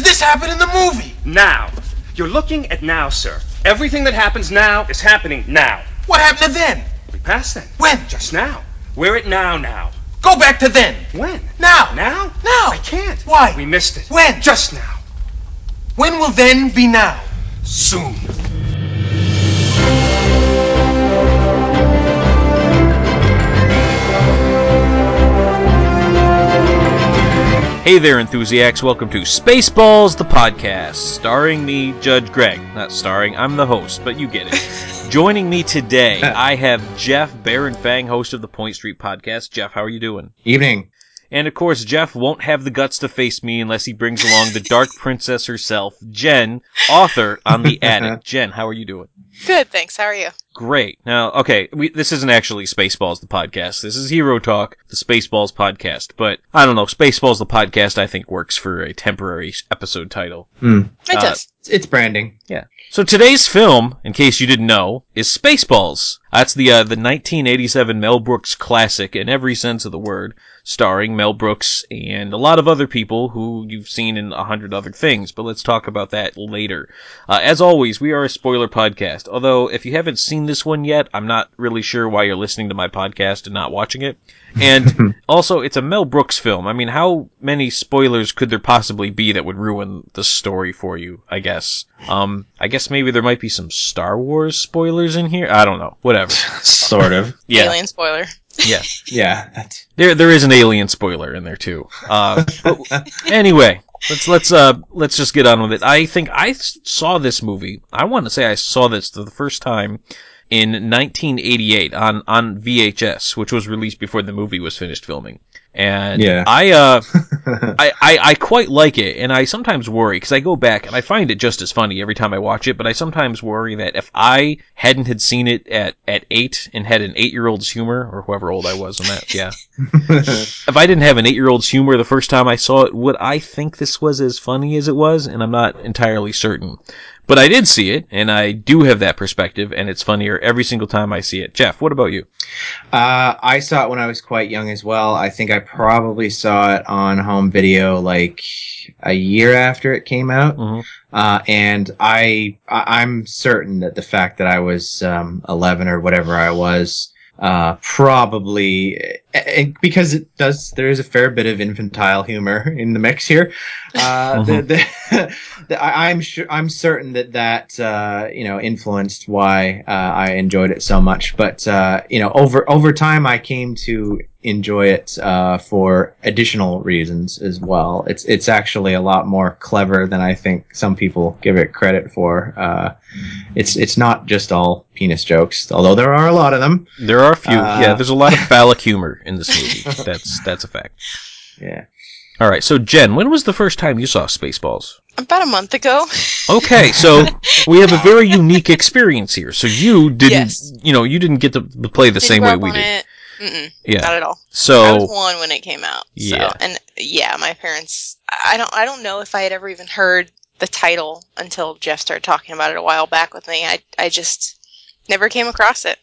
does this happen in the movie? Now. You're looking at now, sir. Everything that happens now is happening now. What happened to then? We passed then. When? Just now. We're at now now. Go back to then. When? Now. Now? Now. I can't. Why? We missed it. When? Just now. When will then be now? Soon. Hey there, enthusiasts. Welcome to Spaceballs, the podcast, starring me, Judge Greg. Not starring, I'm the host, but you get it. Joining me today, I have Jeff Baron Fang, host of the Point Street podcast. Jeff, how are you doing? Evening. And of course, Jeff won't have the guts to face me unless he brings along the Dark Princess herself, Jen, author on The Attic. Jen, how are you doing? Good, thanks. How are you? Great. Now, okay, we, this isn't actually Spaceballs the podcast. This is Hero Talk, the Spaceballs podcast. But I don't know, Spaceballs the podcast I think works for a temporary episode title. Hmm. It Uh, does. It's branding. Yeah. So today's film, in case you didn't know, is Spaceballs. That's the uh, the 1987 Mel Brooks classic in every sense of the word, starring Mel Brooks and a lot of other people who you've seen in a hundred other things. But let's talk about that later. Uh, as always, we are a spoiler podcast. Although if you haven't seen this one yet, I'm not really sure why you're listening to my podcast and not watching it. And also, it's a Mel Brooks film. I mean, how many spoilers could there possibly be that would ruin the story for you? I guess. Um, I guess maybe there might be some Star Wars spoilers in here. I don't know. Whatever. Sort of. Yeah, Alien spoiler. Yeah. Yeah. That's, There, there is an alien spoiler in there too. Uh, anyway, let's let's uh let's just get on with it. I think I saw this movie. I want to say I saw this for the first time in 1988 on on VHS, which was released before the movie was finished filming. And Yeah. I uh I, I, I quite like it, and I sometimes worry because I go back and I find it just as funny every time I watch it. But I sometimes worry that if I hadn't had seen it at, at eight and had an eight year old's humor, or whoever old I was on that, yeah, if I didn't have an eight year old's humor the first time I saw it, would I think this was as funny as it was? And I'm not entirely certain. But I did see it, and I do have that perspective, and it's funnier every single time I see it. Jeff, what about you? uh, I saw it when I was quite young as well. I think I probably saw it on home video like a year after it came out. Mhm. Uh, and I, I, I'm certain that the fact that I was um, 11 or whatever I was, uh, probably eh, eh, because it does. There is a fair bit of infantile humor in the mix here. Uh, the, the, the, I, I'm sure. I'm certain that that uh, you know influenced why uh, I enjoyed it so much. But uh, you know, over over time, I came to enjoy it uh, for additional reasons as well. It's it's actually a lot more clever than I think some people give it credit for. Uh, it's it's not just all penis jokes, although there are a lot of them. There are a few. Uh. yeah, there's a lot of phallic humor in this movie. That's that's a fact. Yeah. All right, so Jen, when was the first time you saw Spaceballs? About a month ago. Okay, so we have a very unique experience here. So you didn't, Yes. you know, you didn't get to play the Didn't same way we did. It. Mm-mm, Yeah. Not at all. I So was one when it came out. So, Yeah. and yeah, my parents. I don't. I don't know if I had ever even heard the title until Jeff started talking about it a while back with me. I. I just never came across it.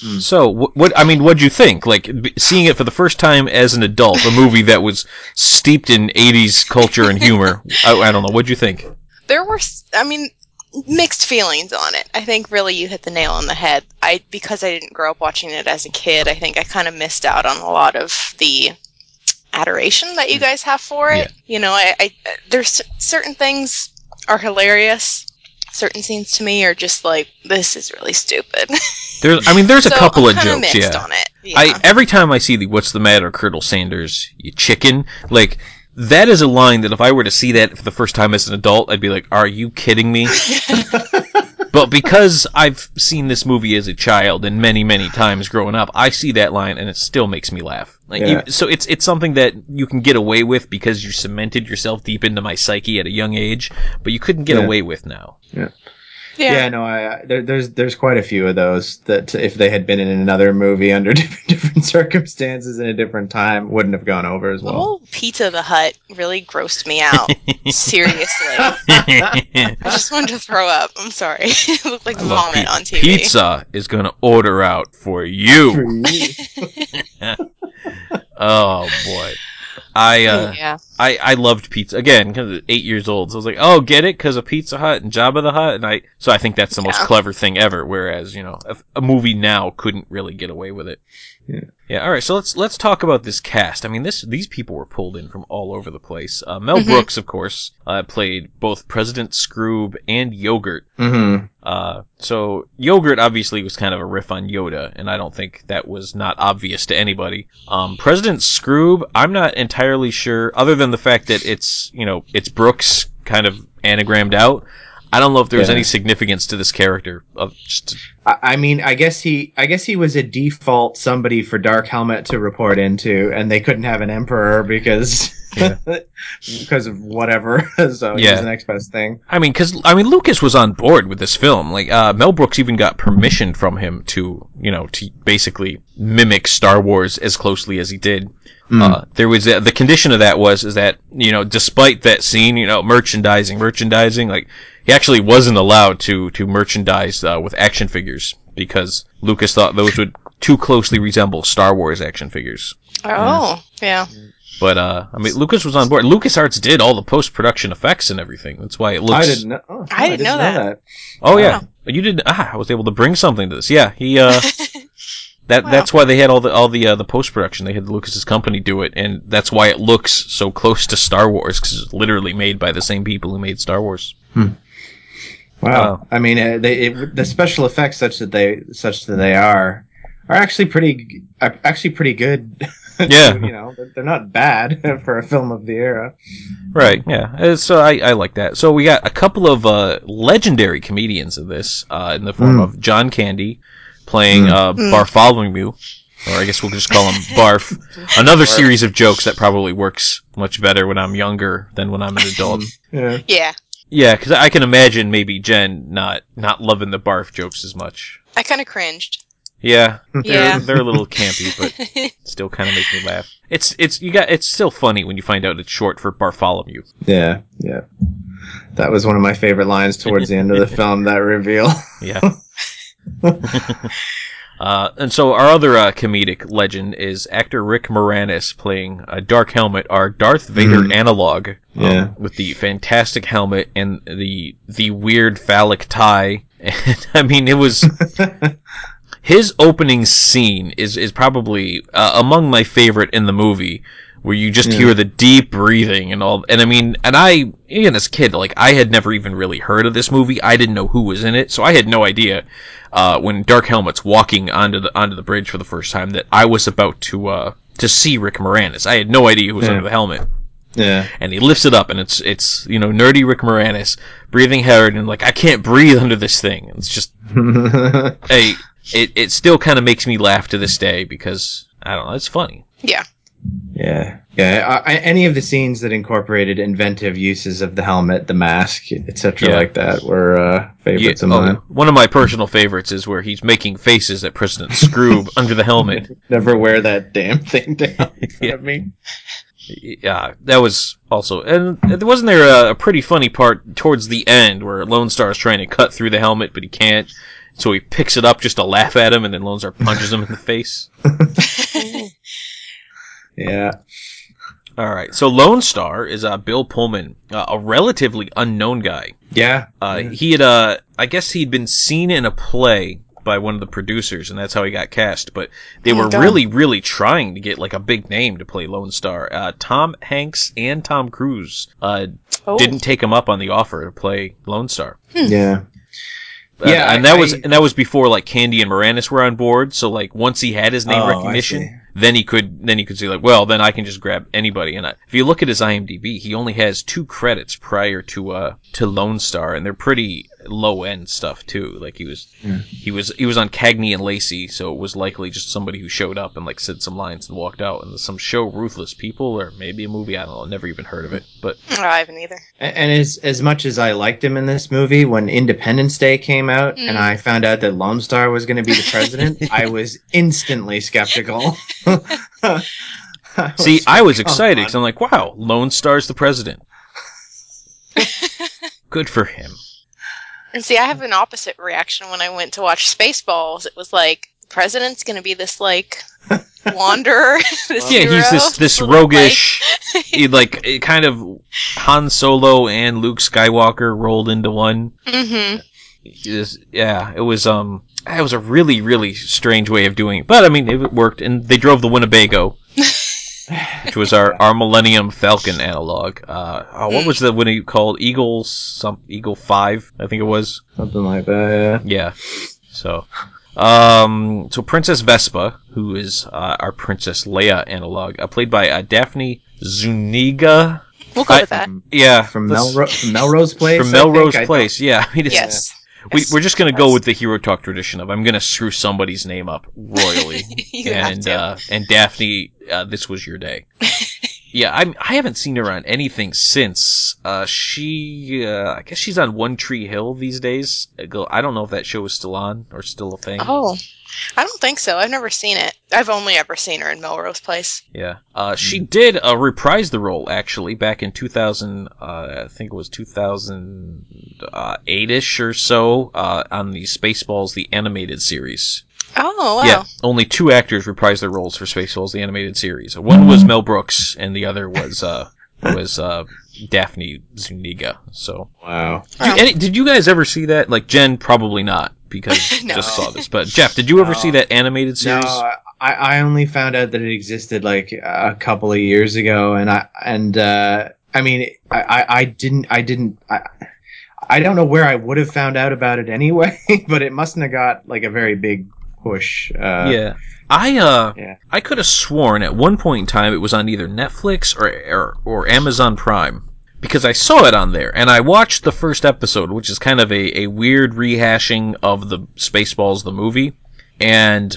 Hmm. so what, what? I mean, what'd you think? Like b- seeing it for the first time as an adult, a movie that was steeped in '80s culture and humor. I, I don't know. What'd you think? There were. I mean. Mixed feelings on it. I think really you hit the nail on the head. I because I didn't grow up watching it as a kid. I think I kind of missed out on a lot of the adoration that you mm. guys have for it. You know, I, I there's certain things are hilarious. Certain scenes to me are just like this is really stupid. There's, I mean, there's a couple I'm of jokes. Yeah. on it. Yeah. I every time I see the "What's the matter, Colonel Sanders? You chicken?" Like that is a line that if I were to see that for the first time as an adult, I'd be like, "Are you kidding me?" but because I've seen this movie as a child and many, many times growing up, I see that line and it still makes me laugh. Like, Yeah. you- so it's it's something that you can get away with because you cemented yourself deep into my psyche at a young age, but you couldn't get Yeah. away with now. yeah. Yeah, no, I, there, there's there's quite a few of those that if they had been in another movie under different, different circumstances in a different time, wouldn't have gone over as The well. whole Pizza the Hutt really grossed me out. Seriously. I just wanted to throw up. I'm sorry. it looked like I vomit pi- on TV. Pizza is gonna order out for you. For you. Oh boy. I uh yeah. I, I loved pizza again because eight years old. So I was like, oh, get it because of Pizza Hut and Jabba the Hutt, and I so I think that's the most clever thing ever. Whereas you know a, a movie now couldn't really get away with it. Yeah. Yeah. All right. So let's let's talk about this cast. I mean, this these people were pulled in from all over the place. Uh, Mel Mhm. Brooks, of course, uh, played both President Skroob and Yogurt. Mm-hmm. Uh, so yogurt obviously was kind of a riff on Yoda, and I don't think that was not obvious to anybody. Um, President Skroob, I'm not entirely sure, other than the fact that it's you know it's Brooks kind of anagrammed out. I don't know if there was Yeah. any significance to this character. Of just I, I mean, I guess he, I guess he was a default somebody for Dark Helmet to report into, and they couldn't have an emperor because Yeah. because of whatever. so he Yeah. was the next best thing. I mean, because I mean, Lucas was on board with this film. Like uh, Mel Brooks even got permission from him to, you know, to basically mimic Star Wars as closely as he did. Mm. Uh, there was uh, the condition of that was is that you know, despite that scene, you know, merchandising, merchandising, like he actually wasn't allowed to to merchandise uh, with action figures because Lucas thought those would too closely resemble Star Wars action figures. Oh, yeah. But uh, I mean, Lucas was on board. LucasArts did all the post production effects and everything. That's why it looks. I didn't know. oh, I didn't know that. Oh yeah, you did. Ah, I was able to bring something to this. Yeah, he. Uh, that Wow. that's why they had all the all the uh, the post production. They had Lucas's company do it, and that's why it looks so close to Star Wars because it's literally made by the same people who made Star Wars. Wow. Wow. I mean, uh, they it, the special effects such that they such that they are are actually pretty are actually pretty good. Yeah. you know, they're, they're not bad for a film of the era. Right. Yeah. Uh, So I, I like that. So we got a couple of uh, legendary comedians of this, uh, in the form Mm. of John Candy playing Mm. uh, Mm. Bartholomew, or I guess we'll just call him Barf. Another series of jokes that probably works much better when I'm younger than when I'm an adult. Yeah. Yeah. yeah, because I can imagine maybe Jen not not loving the Barf jokes as much. I kind of cringed. Yeah, they're, they're a little campy, but still kind of make me laugh. It's it's you got it's still funny when you find out it's short for Bartholomew. Yeah, yeah. That was one of my favorite lines towards the end of the film. That reveal. Yeah. uh, and so our other uh, comedic legend is actor Rick Moranis playing a Dark Helmet, our Darth Vader Mhm. analog, um, Yeah. with the fantastic helmet and the the weird phallic tie. And I mean, it was his opening scene is is probably uh, among my favorite in the movie where you just Yeah. hear the deep breathing and all and i mean and i even as a kid like i had never even really heard of this movie i didn't know who was in it so i had no idea uh, when dark helmet's walking onto the onto the bridge for the first time that i was about to uh to see rick moranis i had no idea who was Yeah. under the helmet yeah. and he lifts it up and it's it's you know nerdy rick moranis breathing hard and like i can't breathe under this thing it's just hey, it, it still kind of makes me laugh to this day because I don't know, it's funny. Yeah. Yeah, yeah. I, I- any of the scenes that incorporated inventive uses of the helmet, the mask, etc., Yeah. like that, were uh, favorites of oh, mine. one of my personal favorites is where he's making faces at President Skroob under the helmet. Never wear that damn thing down Yeah. of me. Yeah, that was also, and wasn't there a, a pretty funny part towards the end where Lone Star is trying to cut through the helmet but he can't, so he picks it up just to laugh at him, and then Lone Star punches him in the face. Yeah. All right, so Lone Star is uh, Bill Pullman, uh, a relatively unknown guy. Yeah. Uh, Yeah. He had, uh, I guess he'd been seen in a play by one of the producers, and that's how he got cast. But they were darn. really, really trying to get like a big name to play Lone Star. Uh, Tom Hanks and Tom Cruise uh, Oh. didn't take him up on the offer to play Lone Star. Yeah. Uh, Yeah, and I- that was I- and that was before like Candy and Moranis were on board. So like once he had his name Oh, recognition, see. Then he could then he could say like, well, then I can just grab anybody. And I, if you look at his IMDb, he only has two credits prior to uh to Lone Star, and they're pretty low end stuff too. Like he was Yeah. he was he was on Cagney and Lacey, so it was likely just somebody who showed up and like said some lines and walked out. And some show Ruthless People or maybe a movie I don't know, never even heard of it, but Oh, I haven't either. A- And as as much as I liked him in this movie, when Independence Day came out Mm. and I found out that Lone Star was going to be the president, I was instantly skeptical. See, I was excited because I'm like, wow, Lone Star's the president. Good for him. And see, I have an opposite reaction when I went to watch Spaceballs. It was like, the president's going to be this, like, wanderer. this yeah, he's this this roguish, he, like eh, kind of Han Solo and Luke Skywalker rolled into one. Mike. Mhm. He yeah, it was um, it was a really really strange way of doing it, but I mean it worked, and they drove the Winnebago. Which was our, our Millennium Falcon analog. Uh, oh, what was the what he called Eagle some Eagle Five? I think it was. Something like that. Yeah. So, um, so Princess Vespa, who is uh, our Princess Leia analog, uh, played by uh, Daphne Zuniga. We'll go I- with that. Yeah, From, Melro- from Melrose Place. From I think. Melrose I Place. Yeah, I mean, it's, Yes. We, we're just gonna go with the hero talk tradition of I'm gonna screw somebody's name up royally, and to. uh, and Daphne, uh, this was your day. yeah, I'm, I haven't seen her on anything since. Uh, she, uh, I guess she's on One Tree Hill these days. Go- I don't know if that show is still on or still a thing. Oh, I don't think so. I've never seen it. I've only ever seen her in Melrose Place. Yeah. Uh, she did uh, reprise the role actually back in 2000. Uh, I think it was 2008 ish or so uh, on the Spaceballs the animated series. Oh wow. Yeah. Only two actors reprised their roles for Spaceballs the animated series. One was Mel Brooks, and the other was uh, was uh, Daphne Zuniga. So. Wow. Did you, any, did you guys ever see that? Like Jen, probably not because No. just saw this. But Jeff, did you ever No. see that animated series? No, I, I only found out that it existed like a couple of years ago, and I and uh, I mean, I, I, I didn't, I didn't, I, I don't know where I would have found out about it anyway, but it mustn't have got like a very big push. Uh, yeah. I uh Yeah. I could have sworn at one point in time it was on either Netflix or, or or Amazon Prime because I saw it on there and I watched the first episode which is kind of a, a weird rehashing of the Spaceballs the movie and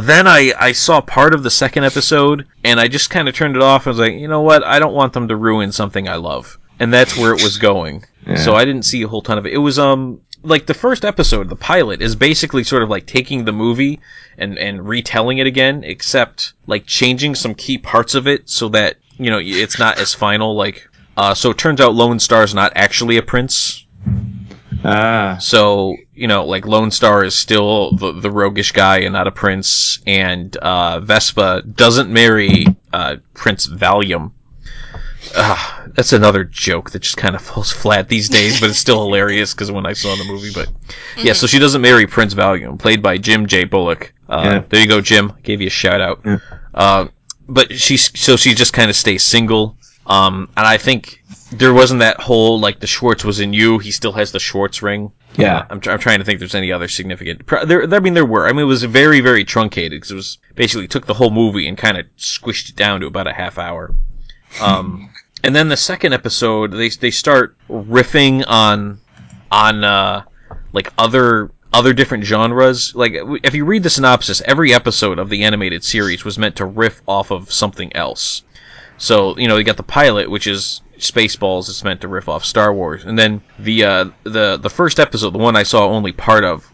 then I, I saw part of the second episode and I just kind of turned it off I was like, you know what? I don't want them to ruin something I love. And that's where it was going. Yeah. So I didn't see a whole ton of it. It was um like the first episode, the pilot is basically sort of like taking the movie and and retelling it again, except like changing some key parts of it so that you know it's not as final. Like, uh, so it turns out Lone Star's not actually a prince. Ah. So you know, like Lone Star is still the, the roguish guy and not a prince, and uh, Vespa doesn't marry uh, Prince Valium. Uh, that's another joke that just kind of falls flat these days, but it's still hilarious because when I saw the movie. But yeah, so she doesn't marry Prince Valium, played by Jim J. Bullock. Uh, Yeah. There you go, Jim. Gave you a shout out. Yeah. Uh, but she's so she just kind of stays single. Um, and I think there wasn't that whole like the Schwartz was in you. He still has the Schwartz ring. Yeah. I'm, tr- I'm trying to think if there's any other significant. Pr- there, I mean, there were. I mean, it was very, very truncated because it was basically took the whole movie and kind of squished it down to about a half hour. Um, and then the second episode, they they start riffing on on uh, like other other different genres. Like if you read the synopsis, every episode of the animated series was meant to riff off of something else. So you know you got the pilot, which is Spaceballs. It's meant to riff off Star Wars, and then the uh, the the first episode, the one I saw only part of,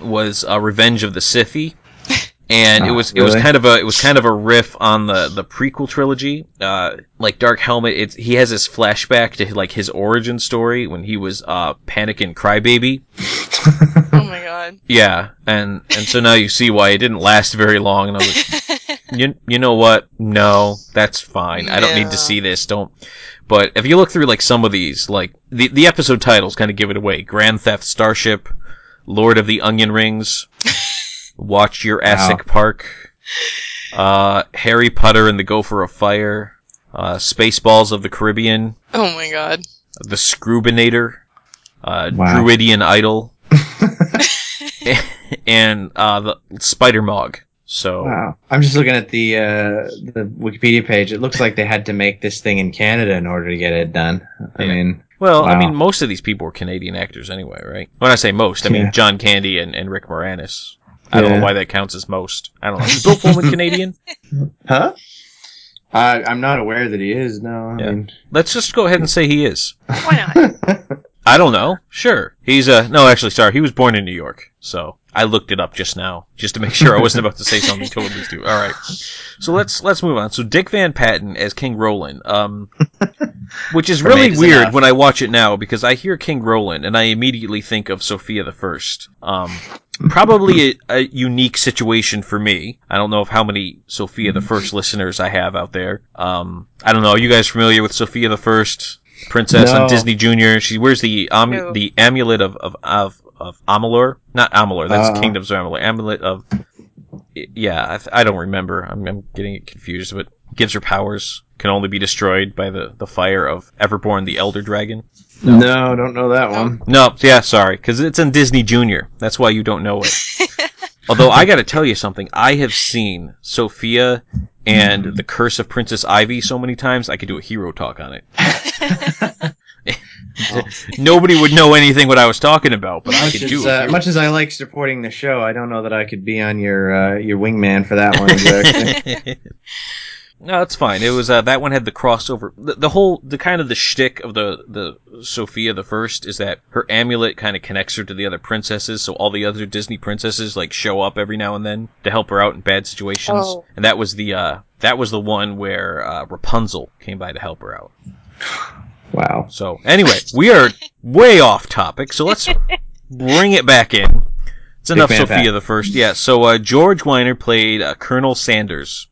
was uh, Revenge of the Sithy, and it Ah, was it was kind of a it was kind of a riff on the the prequel trilogy. Uh, like Dark Helmet, it's he has this flashback to like his origin story when he was uh, Panic Crybaby. Oh my god. Yeah, and and so now you see why it didn't last very long. And I was like, you you know what? No, that's fine. I don't need to see this. Don't. But if you look through like some of these, like the the episode titles kind of give it away: Grand Theft Starship, Lord of the Onion Rings, Watch Your Asic Park, uh, Harry Potter and the Gopher of Fire, uh, Spaceballs of the Caribbean, Oh my god. The Scrubinator, uh, Wow. Druidian Idol, and uh, the Spider Mog. So Wow. I'm just looking at the uh, the Wikipedia page. It looks like they had to make this thing in Canada in order to get it done. I Yeah. mean, Well, I mean, most of these people were Canadian actors anyway, right? When I say most, I mean John Candy and, and Rick Moranis. I don't know why that counts as most. I don't know. Is Bill Pullman Canadian? huh? I I'm not aware that he is. No, I Yeah. mean, Let's just go ahead and say he is. Why not? I don't know. Sure. He's uh no, actually sorry, he was born in New York. So I looked it up just now, just to make sure I wasn't about to say something totally stupid. All right. So let's let's move on. So Dick Van Patten as King Roland, um, which is really weird enough. when I watch it now because I hear King Roland and I immediately think of Sofia the First. Um, probably a, a unique situation for me. I don't know if how many Sofia the First listeners I have out there. Um, I don't know. Are you guys familiar with Sofia the First, princess on Disney Junior? She wears the um, No. the amulet of of of, of Amalur, not Amalur. That's Uh. Kingdoms of Amalur. Amulet of yeah. I, th- I don't remember. I'm, I'm getting it confused, but gives her powers. Can only be destroyed by the, the fire of Everborn, the Elder Dragon. No, don't know that one. No, yeah, sorry, because it's in Disney Junior. That's why you don't know it. Although I got to tell you something, I have seen Sofia and the Curse of Princess Ivy so many times I could do a hero talk on it. Nobody would know anything what I was talking about, but I could as, do uh, much as I like supporting the show, I don't know that I could be on your uh, your wingman for that one. Exactly. No, it's fine. It was uh, that one had the crossover. The, the whole the kind of the shtick of the the Sofia the First is that her amulet kind of connects her to the other princesses, so all the other Disney princesses like show up every now and then to help her out in bad situations. Oh. And that was the uh, that was the one where uh, Rapunzel came by to help her out. wow. So anyway, we are way off topic, so let's bring it back in. It's enough Sofia fact. the First. Yeah, so uh, George Wyner played uh, Colonel Sanders.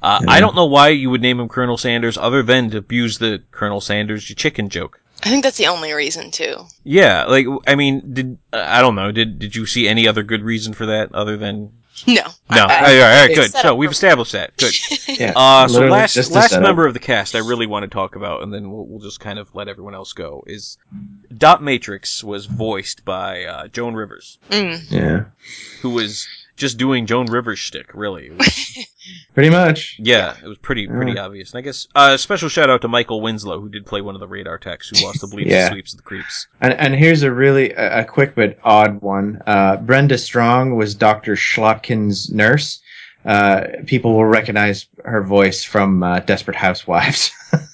Uh, I don't know why you would name him Colonel Sanders other than to abuse the Colonel Sanders you chicken joke. I think that's the only reason too. Yeah, like I mean, did uh, I don't know? Did did you see any other good reason for that other than No. no? I- all right, all right, good. So we've established that. Good. Yeah. Uh, so last last member of the cast I really want to talk about, and then we'll, we'll just kind of let everyone else go. Is Dot Matrix was voiced by uh, Joan Rivers, Mm. Yeah. who was just doing Joan Rivers shtick. Really, It was- Pretty much. yeah, it was pretty pretty obvious. And I guess uh, special shout out to Michael Winslow, who did play one of the radar techs who lost the bleeps, Yeah. the sweeps, the creeps. And and here's a really a, a quick but odd one. Uh, Brenda Strong was Dr. Schlotkin's nurse. Uh, people will recognize her voice from uh, Desperate Housewives.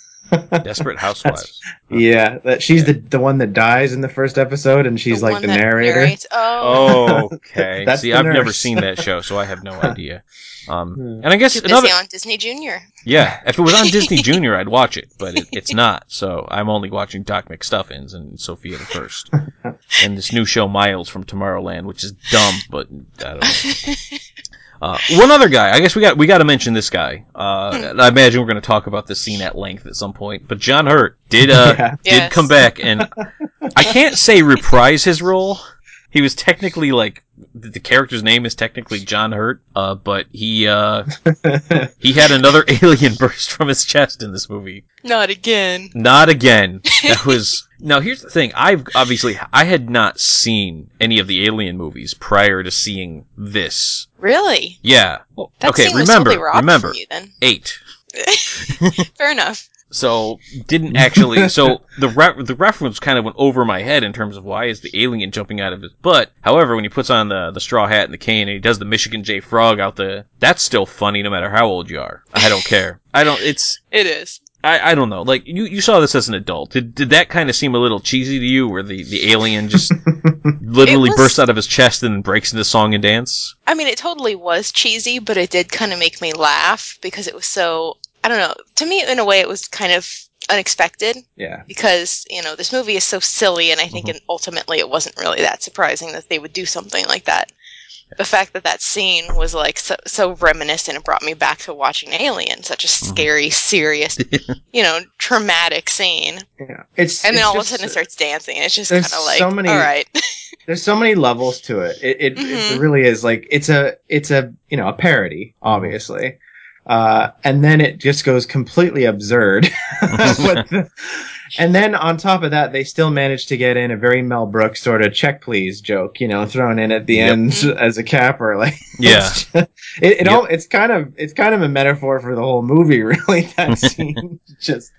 Desperate Housewives. yeah, that she's the the one that dies in the first episode, and she's The like the narrator. narrates- Oh. Oh, okay. That's See, I've never seen that show, so I have no idea. Hmm. Um, and I guess Too busy another, on Disney Junior. yeah, if it was on Disney Junior, I'd watch it, but it, it's not. So I'm only watching Doc McStuffins and Sofia the First, and this new show Miles from Tomorrowland, which is dumb, but I don't know. Uh, one other guy, I guess we got we got to mention this guy. Uh, I imagine we're going to talk about this scene at length at some point. But John Hurt did uh, Yeah. did Yes. come back, and I can't say reprise his role. He was technically like the the character's name is technically John Hurt, uh, but he uh, he had another alien burst from his chest in this movie. Not again. Not again. That was now. Here's the thing. I've obviously I had not seen any of the Alien movies prior to seeing this. Really? Yeah. Well, That okay. scene was Remember. totally Remember. You, then. Eight. Fair enough. So didn't actually. So the re- the reference kind of went over my head in terms of why is the alien jumping out of his butt. However, when he puts on the the straw hat and the cane and he does the Michigan J Frog out the, that's still funny no matter how old you are. I don't care. I don't. It's. It is. I, I don't know. Like you, you saw this as an adult. Did, did that kind of seem a little cheesy to you, where the, the alien just literally was- bursts out of his chest and breaks into song and dance? I mean, it totally was cheesy, but it did kind of make me laugh because it was so. I don't know. To me, in a way, it was kind of unexpected yeah. because you know this movie is so silly, and I think Mhm. ultimately it wasn't really that surprising that they would do something like that. The fact that that scene was like so, so reminiscent, it brought me back to watching Alien, such a Mm-hmm. scary, serious, you know, traumatic scene. Yeah. It's And then it's all of a sudden it starts dancing. It's just kind of like, so many- all right, there's so many levels to it. It it, Mhm. it really is like it's a it's a you know a parody, obviously, uh, and then it just goes completely absurd. The- and then on top of that, they still managed to get in a very Mel Brooks sort of check please joke, you know, thrown in at the Yep. end Mhm. as a capper. Like Yeah. it's, just- it, it Yep. all it's kind of it's kind of a metaphor for the whole movie, really. That scene just.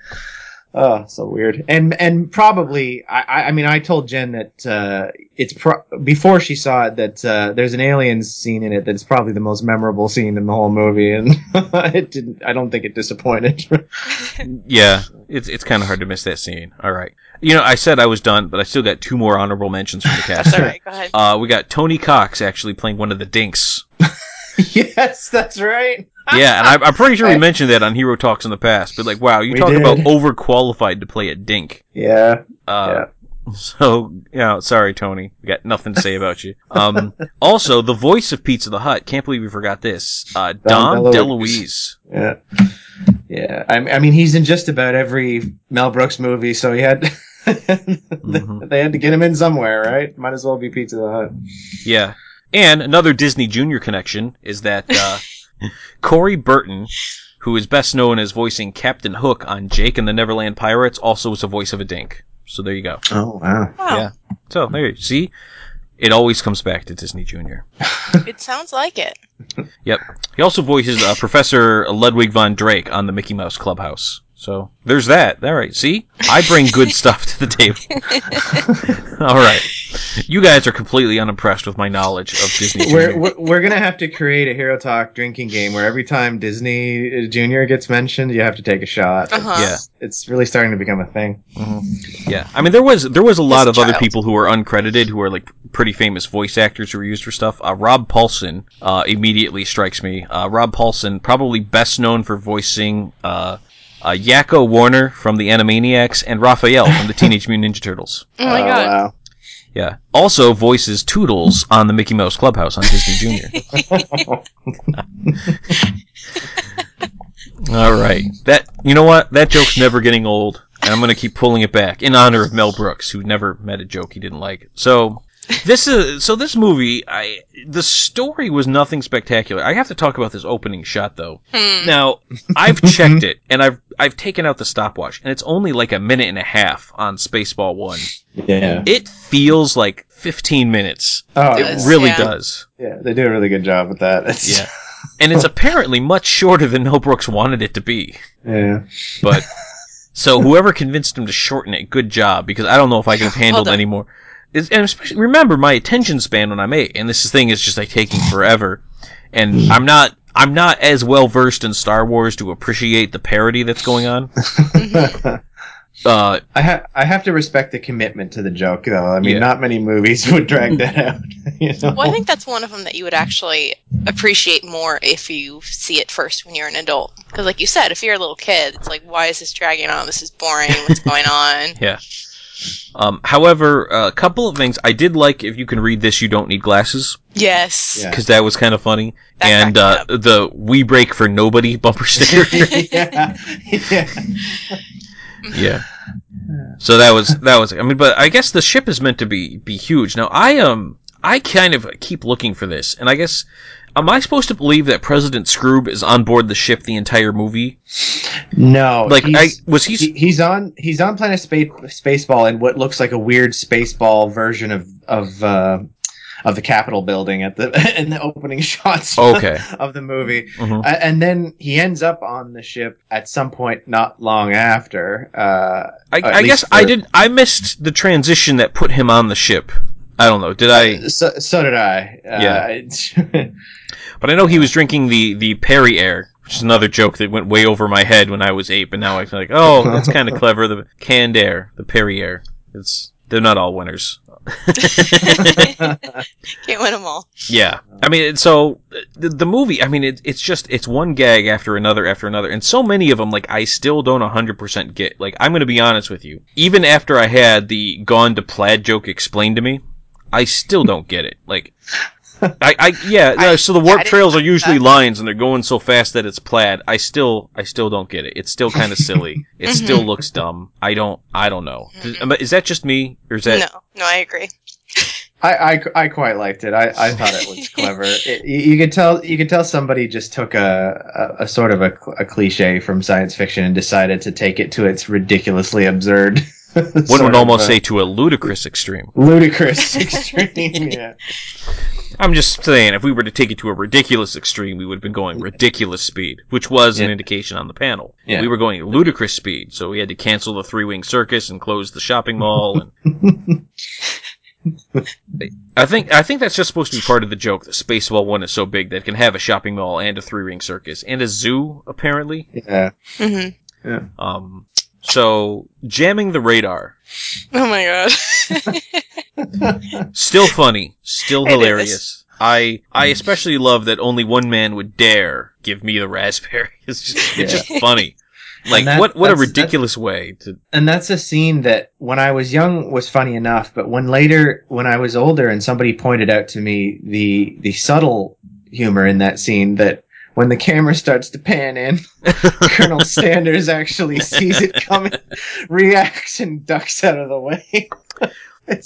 Oh, so weird. And and probably I I I mean I told Jen that uh, it's pro- before she saw it that uh, there's an aliens scene in it that's probably the most memorable scene in the whole movie, and it didn't. I don't think it disappointed. Yeah, it's it's kind of hard to miss that scene. All right, you know, I said I was done, but I still got two more honorable mentions from the cast. all right. Go ahead. Uh, we got Tony Cox actually playing one of the Dinks. yes, that's right. Yeah, and I, I'm pretty sure we mentioned that on Hero Talks in the past. But like, wow, you talk did. about overqualified to play a Dink. Yeah, Uh, So, yeah, sorry, Tony. We got nothing to say about you. Um, also, the voice of Pizza the Hutt. Can't believe we forgot this. Uh, Dom, Dom DeLuise. Yeah. Yeah. I, I mean, he's in just about every Mel Brooks movie, so he had. Mhm. They had to get him in somewhere, right? Might as well be Pizza the Hutt. Yeah. And another Disney Junior connection is that uh, Corey Burton, who is best known as voicing Captain Hook on Jake and the Neverland Pirates, also was a voice of a dink. So there you go. Oh wow! Wow. Yeah. So there you see. It always comes back to Disney Junior. It sounds like it. Yep. He also voices uh, Professor Ludwig von Drake on the Mickey Mouse Clubhouse. So there's that. All right. See, I bring good stuff to the table. All right. You guys are completely unimpressed with my knowledge of Disney We're, Junior. we're we're gonna have to create a Hero Talk drinking game where every time Disney Junior gets mentioned, you have to take a shot. Uh-huh. Yeah. It's really starting to become a thing. Yeah, I mean there was there was a lot As of a other people who were uncredited who are like pretty famous voice actors who were used for stuff. Uh, Rob Paulsen uh, immediately strikes me. Uh, Rob Paulsen, probably best known for voicing uh, Yakko Warner from the Animaniacs and Raphael from the Teenage Mutant Ninja Turtles. Oh my god. wow. Yeah, also voices Toodles on the Mickey Mouse Clubhouse on Disney Junior. All right, that you know what that joke's never getting old, and I'm gonna keep pulling it back in honor of Mel Brooks, who never met a joke he didn't like. So this is so this movie. I the story was nothing spectacular. I have to talk about this opening shot though. Hmm. Now I've checked it, and I've I've taken out the stopwatch, and it's only like a minute and a half on Spaceball One. Yeah. It feels like 15 minutes. Oh, It Does, really yeah. does. yeah. They do a really good job with that. It's, Yeah. And it's apparently much shorter than Mel Brooks wanted it to be. Yeah. But so whoever convinced him to shorten it, good job because I don't know if I could have handled done. Any and especially remember my attention span when I'm eight, and this thing is just like taking forever. And I'm not I'm not as well versed in Star Wars to appreciate the parody that's going on. Uh, I ha- I have to respect the commitment to the joke, though. I mean, Yeah. not many movies would drag that out. You know? Well, I think that's one of them that you would actually appreciate more if you see it first when you're an adult. Because, like you said, if you're a little kid, it's like, why is this dragging on? This is boring. What's going on? Yeah. Um, however, a couple of things I did like. If you can read this, you don't need glasses Yes. Yeah. because that was kind of funny. That and uh, the "We Break for Nobody" bumper sticker. yeah. yeah. yeah. So that was that was. I mean, but I guess the ship is meant to be be huge. Now I um I kind of keep looking for this, and I guess. Am I supposed to believe that President Skroob is on board the ship the entire movie? No, Like, I he's- was he? he, he's on he's on Planet Space Spaceball in what looks like a weird Spaceball version of of uh, of the Capitol building at the in the opening shots Okay. of the movie, Mhm. A- and then he ends up on the ship at some point not long after. Uh, I, I guess I did. I missed the transition that put him on the ship. I don't know. Did I? So, so did I. Yeah. Uh, But I know he was drinking the the Perri-Air, which is another joke that went way over my head when I was eight. But now I feel like, oh, that's kind of clever. The canned air, the Perri-Air. It's they're not all winners. Can't win them all. Yeah, I mean, so the, the movie. I mean, it, it's just it's one gag after another after another, and so many of them. Like I still don't hundred percent get. Like I'm gonna be honest with you. Even after I had the gone to plaid joke explained to me, I still don't get it. Like. I, I yeah, no, I- so the warp trails are usually that. lines and they're going so fast that it's plaid. I still I still don't get it. It's still kind of silly. It Mm-hmm. still looks dumb. I don't I don't know. Does- Is that just me or is that no, no, I agree. I, I, I quite liked it. I, I thought it was clever. It, you, you could tell you could tell somebody just took a, a, a sort of a, a cliche from science fiction and decided to take it to its ridiculously absurd. one would almost uh, say to a ludicrous extreme? ludicrous extreme. yeah. I'm just saying, if we were to take it to a ridiculous extreme, we would have been going ridiculous speed, which was an Yeah. indication on the panel. Yeah. We were going ludicrous speed, so we had to cancel the three wing circus and close the shopping mall. And I think I think that's just supposed to be part of the joke. that Spaceball One is so big that it can have a shopping mall and a three ring circus and a zoo, apparently. Yeah. hmm Um, so jamming the radar, Oh my god. still funny, still hilarious. I I especially love that only one man would dare give me the raspberry. It's just it's just funny. Like that- what what a ridiculous way to and that's a scene that when I was young was funny enough, but when later when I was older and somebody pointed out to me the the subtle humor in that scene that when the camera starts to pan in, Colonel Sanders actually sees it coming, reacts and ducks out of the way.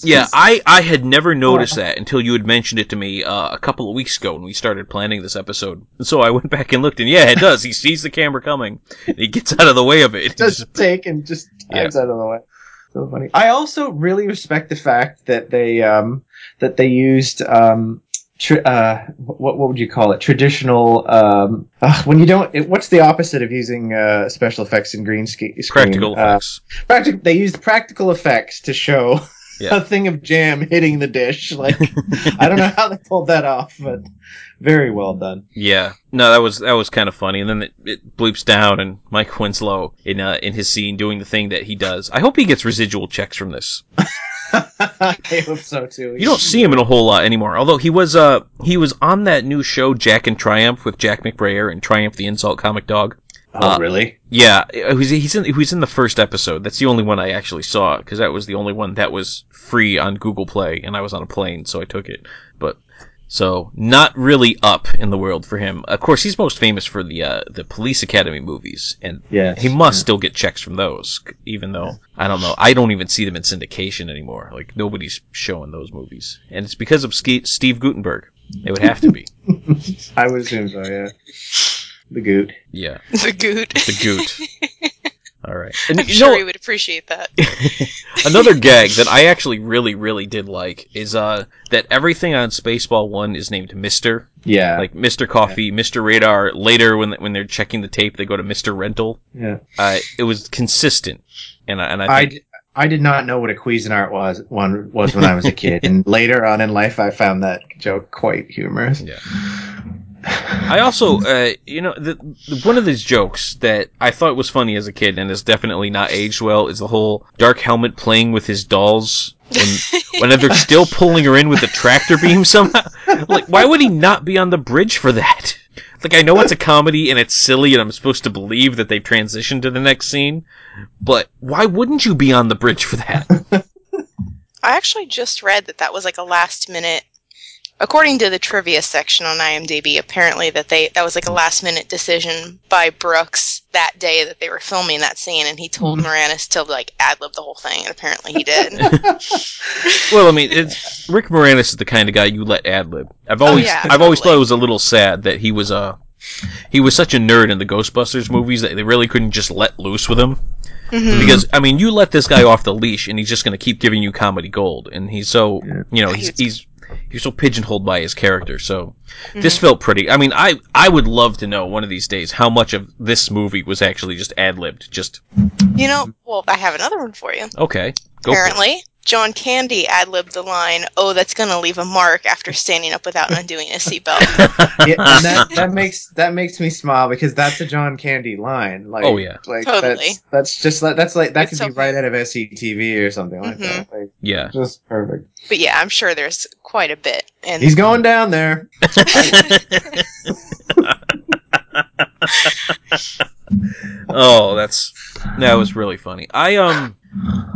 Yeah, just- I, I had never noticed that until you had mentioned it to me uh, a couple of weeks ago when we started planning this episode. So I went back and looked, and yeah, it does. He sees the camera coming, and he gets out of the way of it. just take and just dives out of the way. So funny. I also really respect the fact that they um that they used um tr- uh what what would you call it traditional um uh, when you don't it, what's the opposite of using uh special effects in green ski- screen Practical Uh, effects. practic- they used practical effects to show Yeah. a thing of jam hitting the dish like I don't know how they pulled that off but very well done. Yeah, no, that was that was kind of funny, and then it, it bleeps down, and Mike Winslow in uh, in his scene doing the thing that he does. I hope he gets residual checks from this. I hope so too. You don't see him in a whole lot anymore. Although he was uh he was on that new show Jack and Triumph with Jack McBrayer and Triumph the Insult Comic Dog. Oh uh, really? Yeah, was, he's in he was in the first episode. That's the only one I actually saw because that was the only one that was free on Google Play, and I was on a plane, so I took it. But so not really up in the world for him. Of course, he's most famous for the uh, the Police Academy movies, and Yeah. he must still get checks from those. Even though I don't know, I don't even see them in syndication anymore. Like nobody's showing those movies, and it's because of Ske- Steve Guttenberg. It would have to be. I would assume so, yeah. The goot. Yeah, The goot. the Goot. All right, and I'm you sure know- he would appreciate that. Another gag that I actually really, really did like is uh that everything on Spaceball One is named Mister, Yeah. like Mister Coffee, Mister Radar. Later, when when they're checking the tape, they go to Mister Rental. yeah. Uh, it was consistent, and I, and I I, think, d- I did not know what a Cuisinart was one was when I was a kid, and later on in life, I found that joke quite humorous. Yeah. I also, uh, you know, the, the, one of these jokes that I thought was funny as a kid and has definitely not aged well is the whole Dark Helmet playing with his dolls when, when they're still pulling her in with the tractor beam somehow. Like, why would he not be on the bridge for that? Like, I know it's a comedy and it's silly and I'm supposed to believe that they've transitioned to the next scene, but why wouldn't you be on the bridge for that? I actually just read that that was like a last minute. According to the trivia section on IMDb, apparently that they that was like a last minute decision by Brooks that day that they were filming that scene, and he told Moranis to like ad lib the whole thing, and apparently he did. Well, I mean, it's Rick Moranis is the kind of guy you let ad lib. I've always, yeah, I've always thought it was a little sad that he was uh, he was such a nerd in the Ghostbusters movies that they really couldn't just let loose with him. Mhm. Because I mean, you let this guy off the leash, and he's just going to keep giving you comedy gold, and he's so, you know, he's he's he's so pigeonholed by his character. So this mm-hmm. felt pretty. I mean, I I would love to know one of these days how much of this movie was actually just ad libbed. Just You know, well, I have another one for you. okay, go. Apparently, John Candy ad libbed the line, "Oh, that's gonna leave a mark" after standing up without undoing his seatbelt. yeah, and that, that makes that makes me smile because that's a John Candy line. Like, Oh, yeah. like Totally. that's that's just like that's like that It's could so be right out of SCTV or something like that. Like, Yeah. just perfect. But yeah, I'm sure there's quite a bit. And He's going down there. oh, that's that was really funny. I um,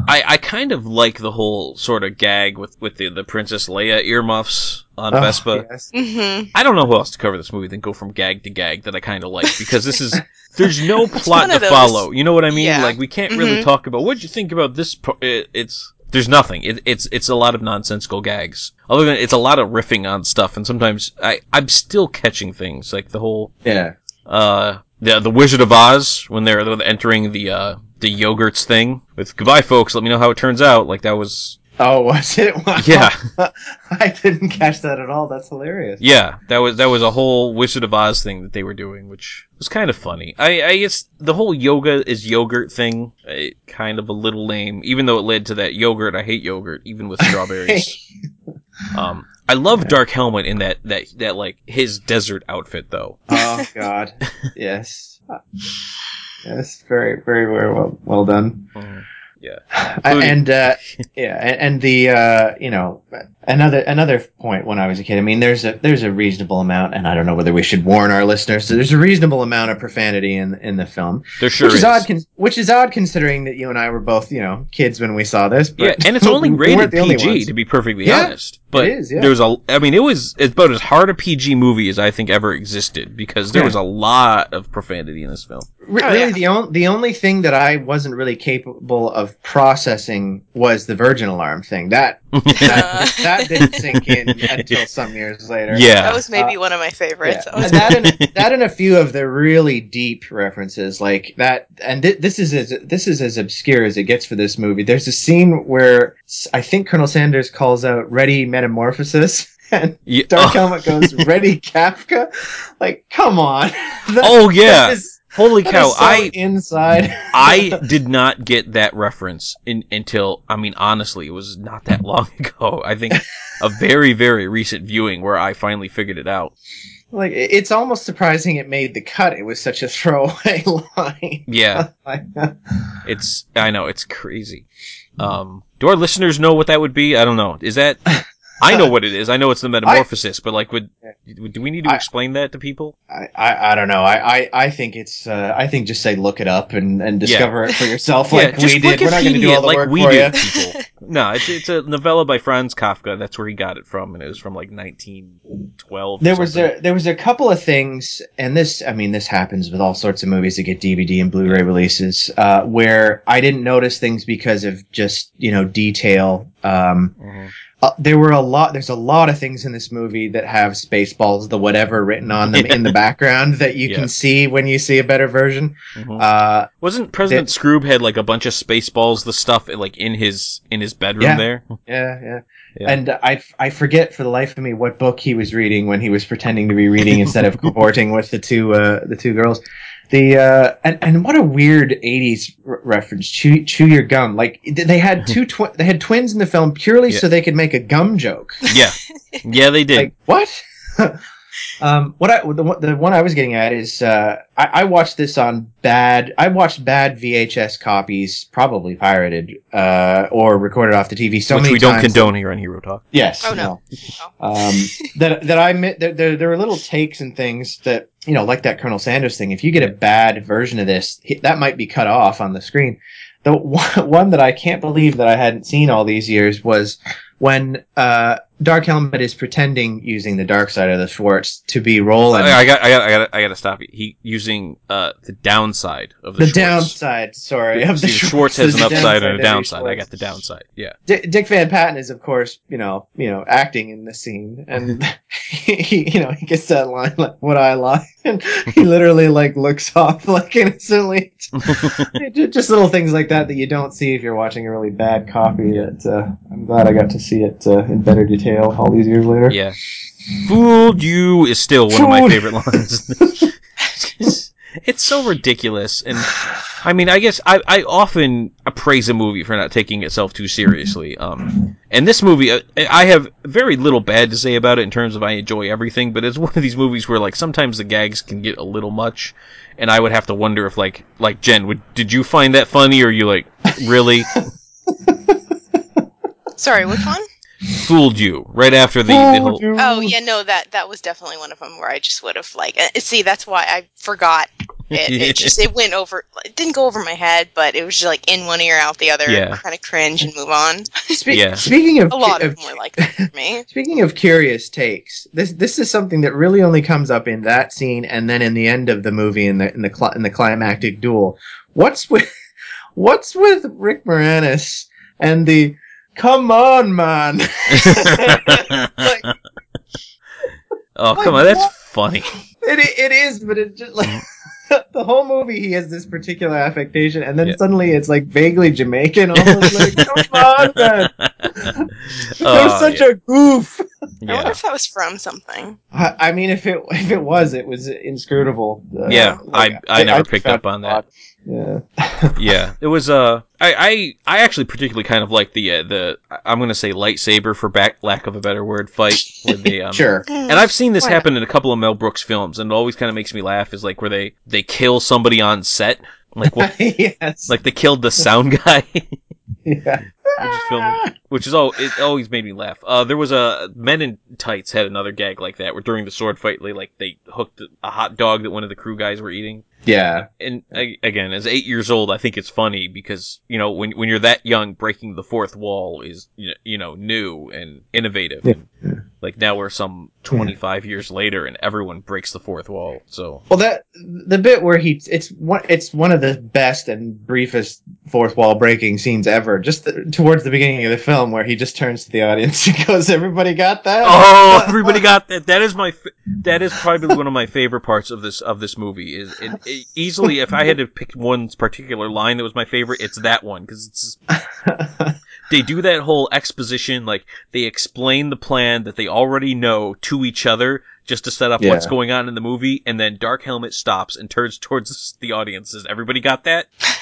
I I kind of like the whole sort of gag with with the the Princess Leia earmuffs on Oh, Vespa. yes. hmm I don't know who else to cover this movie than go from gag to gag that I kind of like because this is there's no plot to follow. You know what I mean? Yeah. Like we can't really Mhm. talk about what you think about this. Pro- it, it's there's nothing. It, it's it's a lot of nonsensical gags. Other than it's a lot of riffing on stuff, and sometimes I I'm still catching things like the whole Yeah. uh the the Wizard of Oz when they're, entering the uh the yogurts thing with goodbye folks. Let me know how it turns out. Like that was Oh, was it? Wow. Yeah. I didn't catch that at all. That's hilarious. Yeah, that was that was a whole Wizard of Oz thing that they were doing, which was kind of funny. I, I guess the whole yoga is yogurt thing, eh, kind of a little lame, even though it led to that yogurt. I hate yogurt, even with strawberries. um, I love Dark Helmet in that that that like his desert outfit though. oh God. Yes. Yes. Very, very, very well, well done. Yeah. And uh, yeah, and, and the uh, you know another another point when I was a kid. I mean, there's a there's a reasonable amount, and I don't know whether we should warn our listeners. So there's a reasonable amount of profanity in in the film, There sure which is, is. odd. Con- which is odd considering that you and I were both you know kids when we saw this. But yeah, and it's only rated weren't only PG to be perfectly Yeah, honest. But it is, yeah. there's a, I mean, it was it's about as hard a PG movie as I think ever existed because there Yeah. was a lot of profanity in this film. Re- Oh, really, yeah. the only the only thing that I wasn't really capable of processing was the Virgin Alarm thing. That Uh, that, that didn't sink in until some years later. yeah, that was maybe one of my favorites. Yeah. That that, and, that and a few of the really deep references like that and thi- this is as this is as obscure as it gets for this movie there's a scene where I think colonel sanders calls out ready metamorphosis and Yeah. dark helmet goes ready kafka like come on That- oh yeah, that is- holy cow! so I inside I did not get that reference in, until, I mean, honestly, it was not that long ago. I think a very, very recent viewing where I finally figured it out. like it's almost surprising it made the cut it was such a throwaway line Yeah, it's, I know, it's crazy. Um, do our listeners know what that would be? I don't know. Is that, I know what it is. I know it's the metamorphosis, but like, would, do we need to I- explain that to people? I, I, I don't know. I, I, I think it's. Uh, I think just say look it up and, and discover it for yourself, like just we did. We're not going to do all the like work we for do, you. people. No, it's, it's a novella by Franz Kafka. That's where he got it from, and it was from like 1912. There was a there was a couple of things, and this I mean this happens with all sorts of movies that get DVD and Blu-ray releases, uh, where I didn't notice things because of just you know detail. Um, Mhm. Uh, there were a lot. There's a lot of things in this movie that have Spaceballs, the whatever, written on them in the background that you Yeah. can see when you see a better version. Mhm. Uh, Wasn't President Skroob had like a bunch of spaceballs, the stuff like in his in his bedroom Yeah. there? Yeah, yeah. Yeah. And I, I forget for the life of me what book he was reading when he was pretending to be reading instead of cavorting with the two uh, the two girls. The uh, and and what a weird '80s r- reference. Chew chew your gum. Like they had two twi- they had twins in the film purely Yeah. so they could make a gum joke. Yeah, yeah, they did. Like what? um, what I the, one- the one I was getting at is uh, I, I watched this on bad. I watched bad VHS copies, probably pirated uh, or recorded off the TV. So which many we don't times condone here on Hero Talk. Yes. Oh, no. Um, that that I mi- there, there there are little takes and things that you know, like that Colonel Sanders thing. If you get a bad version of this, that might be cut off on the screen. The one, one that I can't believe that I hadn't seen all these years was when uh, Dark Helmet is pretending using the dark side of the Schwartz to be Roland. I, got, I got, I got, I got to stop you. He using uh the downside of the, the Schwartz. downside, sorry, of See, the the Schwartz has an upside and a downside. I got the downside. Yeah. D- Dick Van Patten is, of course, you know, you know, acting in the scene, and he, you know, he gets that line like, "What I lie," and he literally like looks off like innocently. Just little things like that that you don't see if you're watching a really bad copy. That uh, I'm glad I got to see it uh, in better detail all these years later. Yeah. Fooled you is still one of my favorite lines. it's, it's so ridiculous. And I mean, I guess I, I often praise a movie for not taking itself too seriously. Um, and this movie, uh, I have very little bad to say about it in terms of I enjoy everything, but it's one of these movies where like sometimes the gags can get a little much. And I would have to wonder if like, like Jen, would, did you find that funny or are you like, really? Sorry, which one? Fooled you right after the, the whole, Oh yeah, no that that was definitely one of them where I just would have like uh, see that's why I forgot it. It just it went over. It didn't go over my head, but it was just like in one ear out the other. Yeah. Kind of cringe and move on. Spe- Yeah. Speaking of A lot of of them were like that for me. Speaking of curious takes, this this is something that really only comes up in that scene and then in the end of the movie in the in the cli- in the climactic duel. What's with what's with Rick Moranis and the "Come on, man"? Like- oh, like come on. That's what? funny. It it is, but it just like the whole movie he has this particular affectation, and then Yeah. suddenly it's like vaguely Jamaican, almost like "Come on, man." You're Oh, such yeah. a goof. I wonder if that was from something. I I mean, if it if it was, it was inscrutable. Uh, Yeah, I- I never picked up on it that. Odd. Yeah. yeah, it was. Uh, I, I, I actually particularly kind of like the uh, the I'm gonna say lightsaber for back lack of a better word fight with the um, sure. And I've seen this Why happen in a couple of Mel Brooks films, and it always kind of makes me laugh. Is like where they they kill somebody on set, like what, yes. like they killed the sound guy. yeah. which is film, which is all it always made me laugh. Uh, there was a Men in Tights had another gag like that, where during the sword fight, they like they hooked a hot dog that one of the crew guys were eating. Yeah. And I, again, as eight years old, I think it's funny because you know when when you're that young, breaking the fourth wall is you know, new and innovative. Yeah. And, like now we're some 25 years later, and everyone breaks the fourth wall. So Well, that the bit where he it's one it's one of the best and briefest fourth wall breaking scenes ever. Just the, towards the beginning of the film, where he just turns to the audience and goes, "Everybody got that?" Oh, everybody got that. That is my. That is probably one of my favorite parts of this of this movie. Is it, it- easily if I had to pick one particular line that was my favorite, it's that one because it's they do that whole exposition like they explain the plan that they already know to each other just to set up what's going on in the movie, and then Dark Helmet stops and turns towards the audience. Says, "Everybody got that?"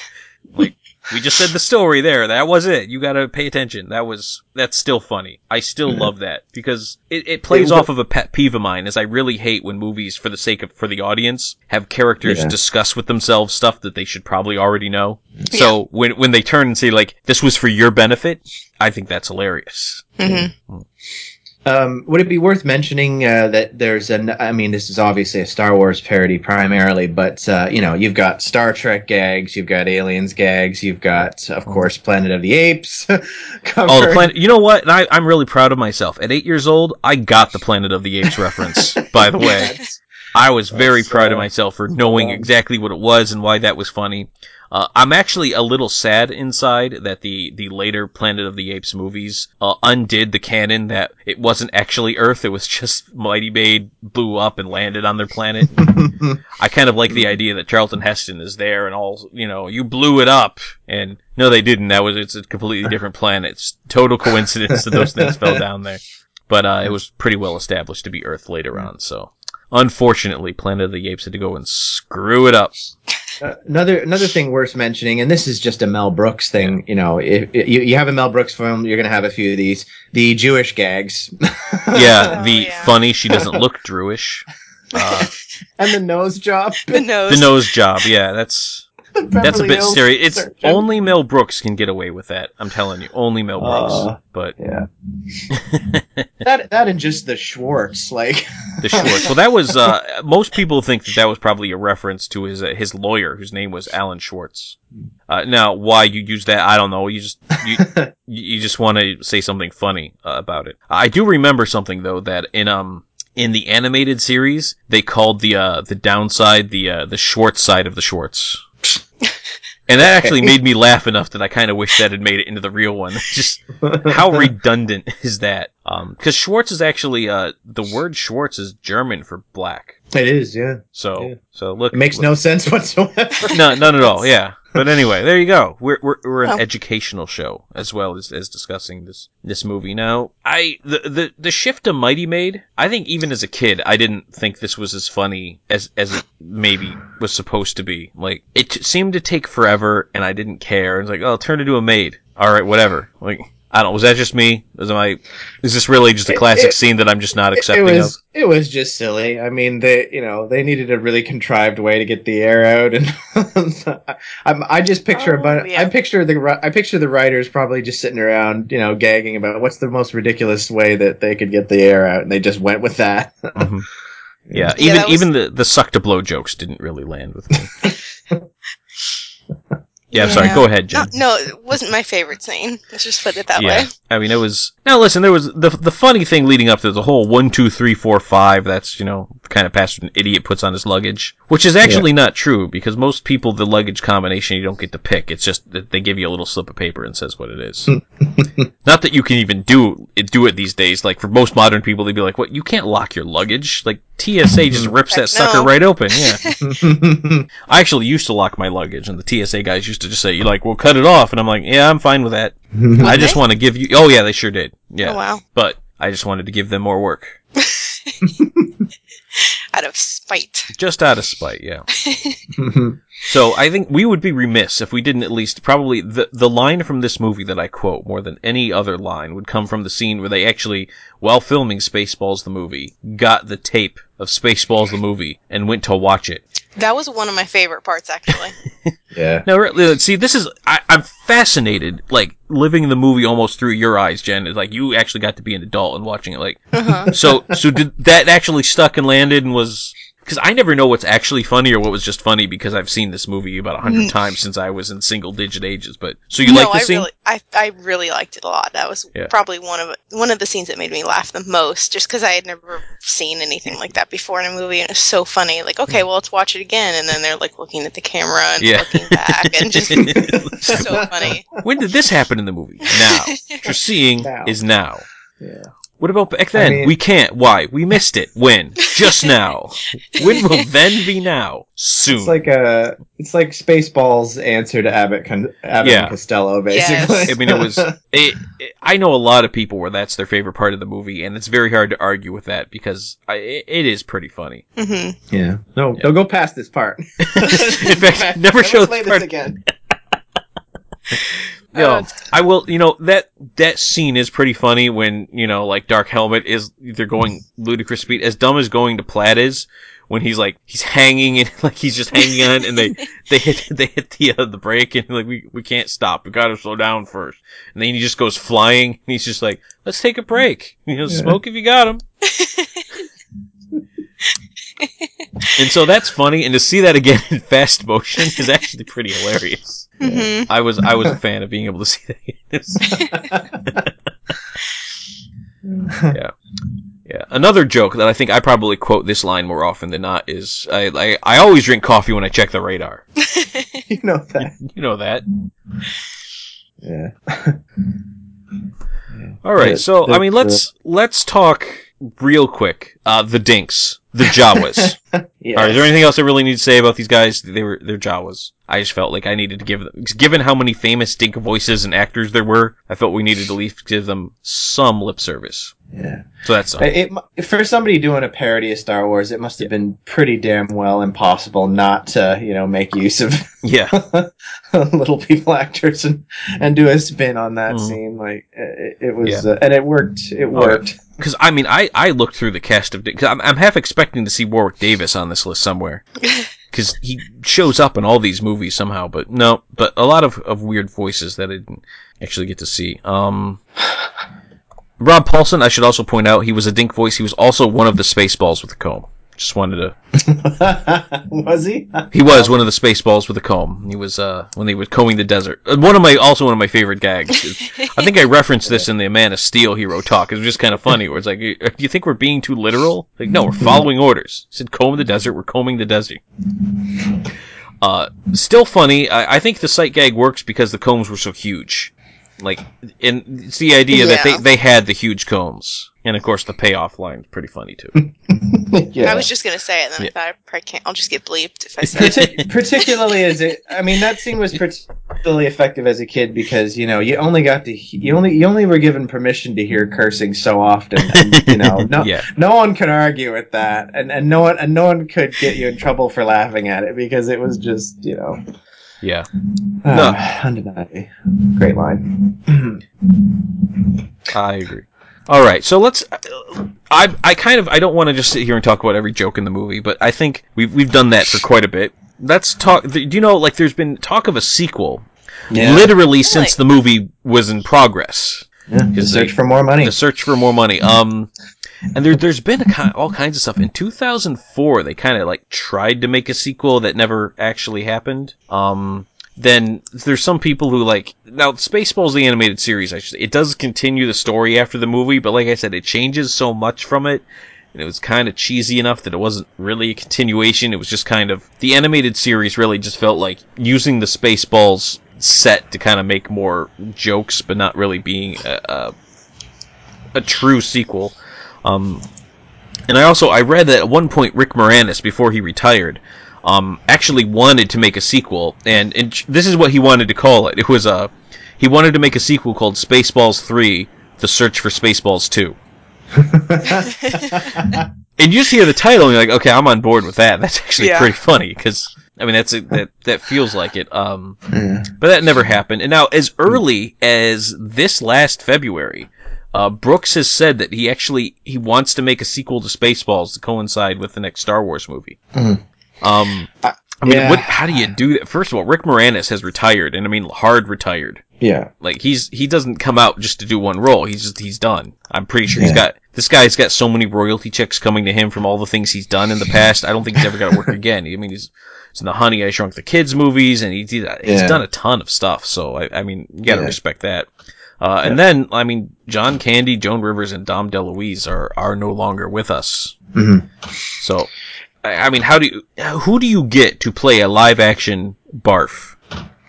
Like we just said the story there. That was it. You got to pay attention. That was that's still funny. I still love that because it, it plays It- off of a pet peeve of mine. Is I really hate when movies, for the sake of for the audience, have characters Yeah. discuss with themselves stuff that they should probably already know. So when when they turn and say like this was for your benefit, I think that's hilarious. hmm Um, would it be worth mentioning uh, that there's an? I mean, this is obviously a Star Wars parody primarily, but uh, you know, you've got Star Trek gags, you've got Aliens gags, you've got, of course, Planet of the Apes. Oh, the planet! You know what? And I, I'm really proud of myself. At eight years old, I got the Planet of the Apes reference. By the way, I was very proud of uh, myself for knowing exactly what it was and why that was funny. Uh, I'm actually a little sad inside that the, the later Planet of the Apes movies uh, undid the canon that it wasn't actually Earth, it was just Mega Maid blew up and landed on their planet. I kind of like the idea that Charlton Heston is there and all, you know, you blew it up. And no, they didn't. That was, it's a completely different planet. It's total coincidence that those things fell down there. But uh, it was pretty well established to be Earth later on, so. Unfortunately, Planet of the Apes had to go and screw it up. Uh, another another thing worth mentioning, and this is just a Mel Brooks thing. You know, if, if you you have a Mel Brooks film, you're gonna have a few of these. The Jewish gags. Yeah, Oh, the yeah. funny she doesn't look Jewish. Uh, and the nose job. The nose. the nose job, yeah, that's that's a bit Hills serious. It's surgeon. only Mel Brooks can get away with that. I'm telling you, only Mel Brooks. Uh, but Yeah. that that and just the Schwartz, like the Schwartz. Well, that was uh, most people think that that was probably a reference to his uh, his lawyer, whose name was Alan Schwartz. Uh, now, why you use that, I don't know. You just you you just want to say something funny uh, about it. I do remember something though that in um in the animated series they called the uh the downside the uh the Schwartz side of the Schwartz. And that actually made me laugh enough that I kind of wish that had made it into the real one. Just how redundant is that? Um, because Schwartz is actually uh the word Schwartz is German for black. It is. Yeah, So Yeah. so look, it makes look- no sense whatsoever. no none at all. Yeah, but anyway, there you go. We're we're, we're an Oh. educational show as well as as discussing this this movie. Now, I the the the shift to Mega Maid. I think even as a kid, I didn't think this was as funny as as it maybe was supposed to be. Like it t- seemed to take forever, and I didn't care. It's like, oh, turn into a maid. All right, whatever. Like. I don't. Was that just me? Was my? Is this really just a classic it- scene that I'm just not It- accepting it of? was it was just silly. I mean, they you know they needed a really contrived way to get the air out, and I, I just picture Oh, about yeah. I picture the I picture the writers probably just sitting around, you know, gagging about what's the most ridiculous way that they could get the air out, and they just went with that. Mhm. Yeah, Yeah, even that was- even the the suck to blow jokes didn't really land with me. yeah, I'm sorry. Go ahead, Jen. No, no, it wasn't my favorite scene. Let's just put it that yeah, way. I mean, it was. Now, listen, there was the the funny thing leading up to the whole one, two, three, four, five. That's you know kind of password an idiot puts on his luggage, which is actually not true because most people the luggage combination you don't get to pick. It's just that they give you a little slip of paper and says what it is. not that you can even do it do it these days. Like for most modern people, they'd be like, "What? You can't lock your luggage." Like TSA just mm-hmm. rips that sucker no. right open. Yeah. I actually used to lock my luggage, and the TSA guys used to just say, "You like, well, cut it off," and I'm like, "Yeah, I'm fine with that." I just want to give you. Oh yeah, they sure did. Yeah, Oh wow. but I just wanted to give them more work, Out of spite. just out of spite. Yeah. So I think we would be remiss if we didn't at least probably the the line from this movie that I quote more than any other line would come from the scene where they actually, while filming Spaceballs the movie, got the tape of Spaceballs the movie and went to watch it. That was one of my favorite parts, actually. Yeah. No, really, see, this is I, I'm fascinated, like living the movie almost through your eyes, Jen. Is like you actually got to be an adult and watching it. Like, Uh-huh. so so did that actually stuck and landed and was because I never know what's actually funny or what was just funny because I've seen this movie about a hundred mm. times since I was in single digit ages. But so you no, like the I scene? really, I, I really liked it a lot. That was Yeah. probably one of one of the scenes that made me laugh the most, just because I had never seen anything like that before in a movie, and it was so funny. Like, okay, well, let's watch it again, and then they're like looking at the camera and Yeah. looking back, and just so funny. when did this happen in the movie? Now. What you're seeing Now. is now. Yeah. What about back then? mean- we can't. Why? We missed it. When? Just now. when will then be now? Soon. It's like a, it's like Spaceballs' answer to Abbott, Con- Abbott Yeah. and Costello, Yes. basically. I mean, it was. It, it- I know a lot of people where that's their favorite part of the movie, and it's very hard to argue with that because I, it, it is pretty funny. hmm yeah. No, don't go past this part. In fact, never show play this part. again. No, I will. You know that that scene is pretty funny when you know, like Dark Helmet is they're going ludicrous speed, as dumb as going to Plaid is. When he's like he's hanging and like he's just hanging on, and they they hit they hit the uh, the brake, and like we we can't stop. We gotta slow down first. And then he just goes flying, and he's just like, let's take a break. You know, smoke if you got him. and so that's funny, and to see that again in fast motion is actually pretty hilarious. Hmm I was I was a fan of being able to see that. Yeah, yeah. Another joke that I think I probably quote this line more often than not is I I, I always drink coffee when I check the radar. you know that. You know that. Yeah. All right, Yeah, so I mean let's let's talk real quick. Uh, the Dinks, the Jawas. Yeah. All right, is there anything else I really need to say about these guys? They were they're Jawas. I just felt like I needed to give them, given how many famous Dink voices and actors there were, I felt we needed to at least give them some lip service. yeah. So that's. It, it for somebody doing a parody of Star Wars, it must have been pretty damn well impossible not to, you know, make use of yeah. little people actors and, and do a spin on that Mhm. scene. Like it, it was, Yeah. uh, and it worked. It worked. Because I mean, I, I looked through the cast of because I'm, I'm half expecting to see Warwick Davis on this list somewhere because he shows up in all these movies somehow. But no, but a lot of, of weird voices that I didn't actually get to see. Um, Rob Paulsen, I should also point out, he was a Dink voice. He was also one of the Spaceballs with the comb. Just wanted to. was he? He was one of the Spaceballs with a comb. He was uh when they were combing the desert. Uh, One of my also one of my favorite gags. is- I think I referenced this in the Man of Steel hero talk. It was just kind of funny. Where it's like, "Uh, do you think we're being too literal? Like, no, we're following orders. He said comb the desert. We're combing the desert. Uh, still funny. I, I think the sight gag works because the combs were so huge. Like, and it's the idea that they, they had the huge combs. And of course, the payoff line is pretty funny too. yeah. I was just gonna say it, and then Yeah. I thought I probably can't. I'll just get bleeped if I say it. Particularly as it i mean that scene was particularly effective as a kid because you know you only got to you only you only were given permission to hear cursing so often and, you know no Yeah. no one could argue with that and and no one and no one could get you in trouble for laughing at it because it was just you know Yeah. uh, undeniably great line I agree. All right, so let's. I I kind of I don't want to just sit here and talk about every joke in the movie, but I think we've we've done that for quite a bit. Let's talk. Do you know like there's been talk of a sequel, yeah, literally since the movie was in progress. yeah. to Because search they- for more money The search for more money. Um, and there there's been a ki all kinds of stuff. In 2004, they kind of like tried to make a sequel that never actually happened. Um. Then there's some people who like now Spaceballs the animated series. I should it does continue the story after the movie, but like I said, it changes so much from it, and it was kind of cheesy enough that it wasn't really a continuation. It was just kind of the animated series really just felt like using the Spaceballs set to kind of make more jokes, but not really being a, a, a true sequel. Um, and I also I read that at one point Rick Moranis before he retired um, actually wanted to make a sequel, and, and this is what he wanted to call it. It was a he wanted to make a sequel called Spaceballs Three: The Search for Spaceballs Two. And you just hear the title, and you're like, okay, I'm on board with that. That's actually Yeah. pretty funny because I mean, that's a, that that feels like it. Um, Yeah. but that never happened. And now, as early as this last February, uh, Brooks has said that he actually he wants to make a sequel to Spaceballs to coincide with the next Star Wars movie. Mhm. Um, Uh, I mean, yeah. what? How do you do that? First of all, Rick Moranis has retired, and I mean, hard retired. Yeah. Like he's he doesn't come out just to do one role. He's just he's done. I'm pretty sure he's got this guy's got so many royalty checks coming to him from all the things he's done in the past. I don't think he's ever got to work again. I mean, he's, he's in the Honey I Shrunk the Kids movies, and he's he's Yeah. done a ton of stuff. So I, I mean, you got to Yeah. respect that. Uh, and then I mean, John Candy, Joan Rivers, and Dom DeLuise are are no longer with us. hmm So I, mean, how do you who do you get to play a live action Barf?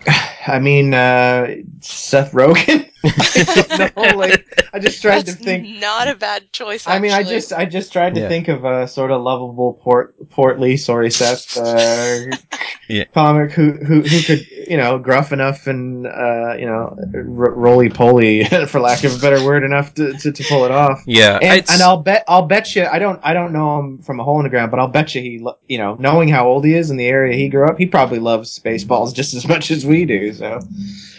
I mean, uh, Seth Rogen. I don't. Like, I just tried That's to think. not a bad choice. I mean, I just, I just tried to Yeah. think of a sort of lovable port, portly, sorry, Seth, uh, Yeah. comic who, who, who could, you know, gruff enough and, uh, you know, r- roly poly, for lack of a better word, enough to, to, to pull it off. Yeah, And, and I'll bet, I'll bet you, I don't, I don't know him from a hole in the ground, but I'll bet you he, you know, knowing how old he is in the area he grew up, he probably loves Spaceballs just as much as we do. So,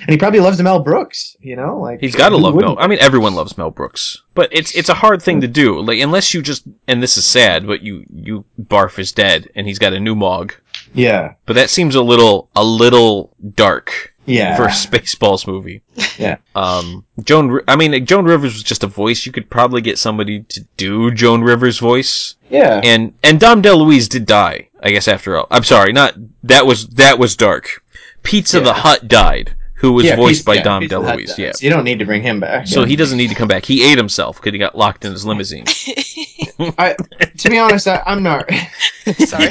and he probably loves Mel Brooks. You know, like He's got to love Mel. wouldn't? I mean, everyone loves Mel Brooks, but it's it's a hard thing to do. Like unless you just and this is sad, but you you barf is dead and he's got a new mawg. Yeah, But that seems a little a little dark yeah, for a Spaceballs movie. Yeah. Um, Joan. I mean, Joan Rivers was just a voice. You could probably get somebody to do Joan Rivers' voice. yeah. And and Dom DeLuise did die. I guess after all. I'm sorry. Not that was that was dark. Pizza Yeah. the Hutt died, who was Yeah, voiced by yeah, Dom Pete the Hutt DeLuise. Yeah. you don't need to bring him back. So Yeah. he doesn't need to come back. He ate himself because he got locked in his limousine. I, to be honest, I, I'm not. Sorry.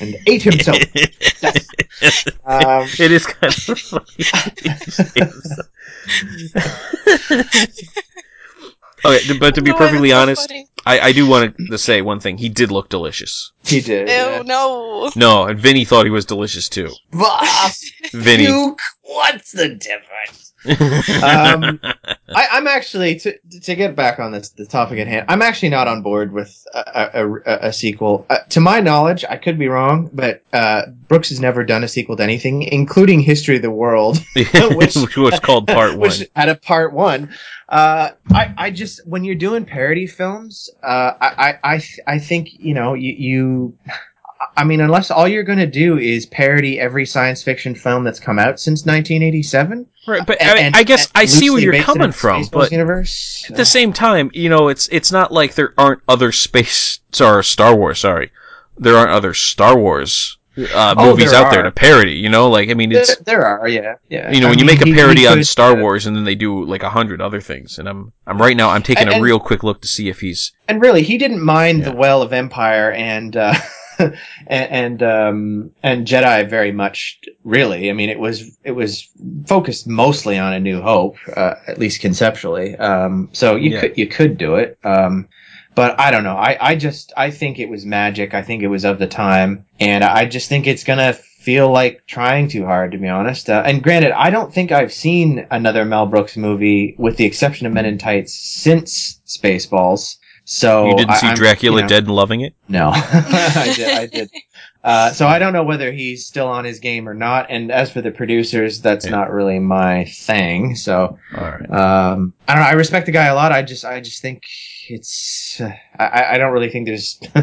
and ate himself. Yes. Um, it is kind of funny. okay, but to be No, perfectly that's so honest. I, I do want to say one thing. He did look delicious. he did. Ew, yeah. no. No, and Vinny thought he was delicious too. Bah, Vinny. Duke, what's the difference? Um, I, I'm actually to to get back on this the topic at hand. I'm actually not on board with a, a, a, a sequel. Uh, to my knowledge, I could be wrong, but uh, Brooks has never done a sequel to anything, including History of the World, which, was called part one. which had a part one. Uh, I, I just when you're doing parody films, uh, I, I, I, I think you know you, you. I mean, unless all you're going to do is parody every science fiction film that's come out since 1987. Right, but and- I, mean, I guess I see where you're coming from, but universe. at the same time, you know, it's it's not like there aren't other space or Star Wars. Sorry, there aren't other Star Wars uh, Oh, movies there out there to parody. You know, like I mean, there, it's there are, yeah, yeah. you know I when you mean, make a he- he parody on could, Star uh, Wars and then they do like a hundred other things, and I'm I'm right now I'm taking And- a real quick look to see if he's and really, he didn't mind Yeah. the Well of Empire and uh, and and, um, and Jedi very much. Really, I mean, it was it was focused mostly on A New Hope, uh, at least conceptually. Um, so you Yeah. could you could do it. Um, but I don't know. I, I just I think it was magic. I think it was of the time, and I just think it's gonna feel like trying too hard, to be honest. Uh, and granted, I don't think I've seen another Mel Brooks movie, with the exception of Men in Tights, since Spaceballs. So you didn't see I'm- Dracula you know- dead and loving it. No, I did. I did. Uh, so I don't know whether he's still on his game or not. And as for the producers, that's Yeah. not really my thing. So All right. um, I don't know. I respect the guy a lot. I just, I just think it's. Uh, I, I don't really think there's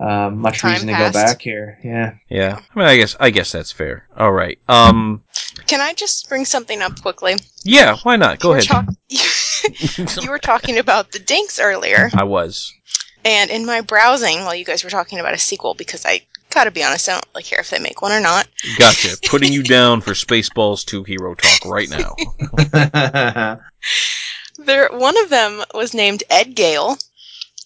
uh, much Time reason to go back here. Yeah. Yeah. I mean, I guess I guess that's fair. All right. Um. Can I just bring something up quickly? Yeah. Why not? Go You were ahead. talk- you were talking about the Dinks earlier, I was. and in my browsing, while you guys were talking about a sequel, because I gotta be honest, I don't really care if they make one or not. Gotcha. Putting you down for Spaceballs 2 Hero Talk right now. There, one of them was named Ed Gale,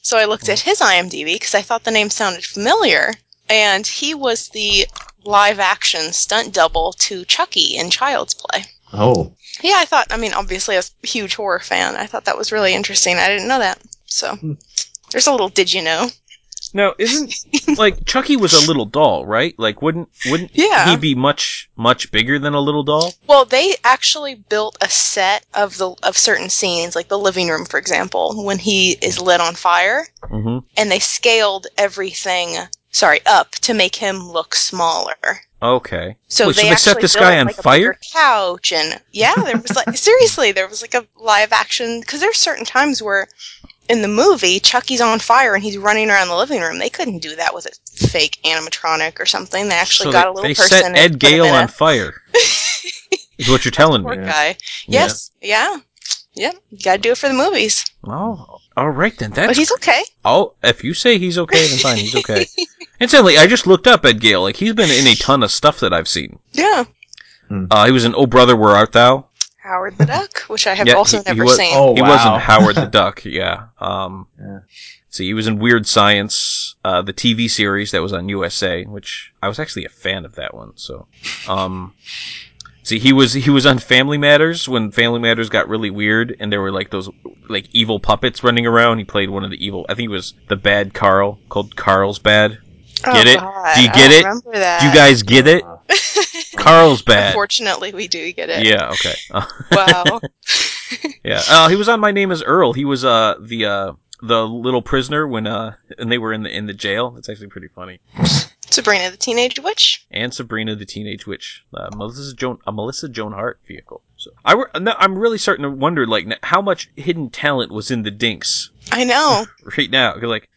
so I looked at his IMDb because I thought the name sounded familiar, and he was the live-action stunt double to Chucky in Child's Play. oh. Yeah, I thought. I mean, obviously, I was a huge horror fan. I thought that was really interesting. I didn't know that. So, there's a little did you know? Now, isn't like Chucky was a little doll, right? Like, wouldn't wouldn't Yeah. he be much much bigger than a little doll? Well, they actually built a set of the of certain scenes, like the living room, for example, when he is lit on fire, Mm-hmm. and they scaled everything sorry, up to make him look smaller. Okay. So Wait, so they they set this guy on like, fire? couch and yeah, there was like seriously, there was like a live action because there's certain times where in the movie Chucky's on fire and he's running around the living room. They couldn't do that with a fake animatronic or something. They actually so got they, a little they person. set Ed Gale on a- fire. is what you're telling Poor me. guy. Yes. Yeah. Yeah. You gotta do it for the movies. Oh, all right then. That's but he's okay. Oh, if you say he's okay, then fine, he's okay. Incidentally, I just looked up Ed Gale. Like he's been in a ton of stuff that I've seen. Yeah. Uh, he was in Oh Brother, Where Art Thou? Howard the Duck, which I have Yeah, also he- he never was- seen. Oh he wow. wasn't Howard the Duck. Yeah. Um, Yeah. See, he was in Weird Science, uh, the TV series that was on USA, which I was actually a fan of that one. So, um, see, he was he was on Family Matters when Family Matters got really weird, and there were like those like evil puppets running around. He played one of the evil. I think it was the bad Carl, called Carl's Bad. Oh, Get it? God, Do you get it? Do you guys get it? Carl's Bad. Unfortunately, we do get it. Yeah. Okay. Wow. Yeah, uh, he was on My Name Is Earl. He was uh the uh the little prisoner when uh and they were in the in the jail. It's actually pretty funny. Sabrina the Teenage Witch. And Sabrina the Teenage Witch, uh, Melissa Joan a Melissa Joan Hart vehicle. So I I'm really starting to wonder like how much hidden talent was in the Dinks I know. right now, Like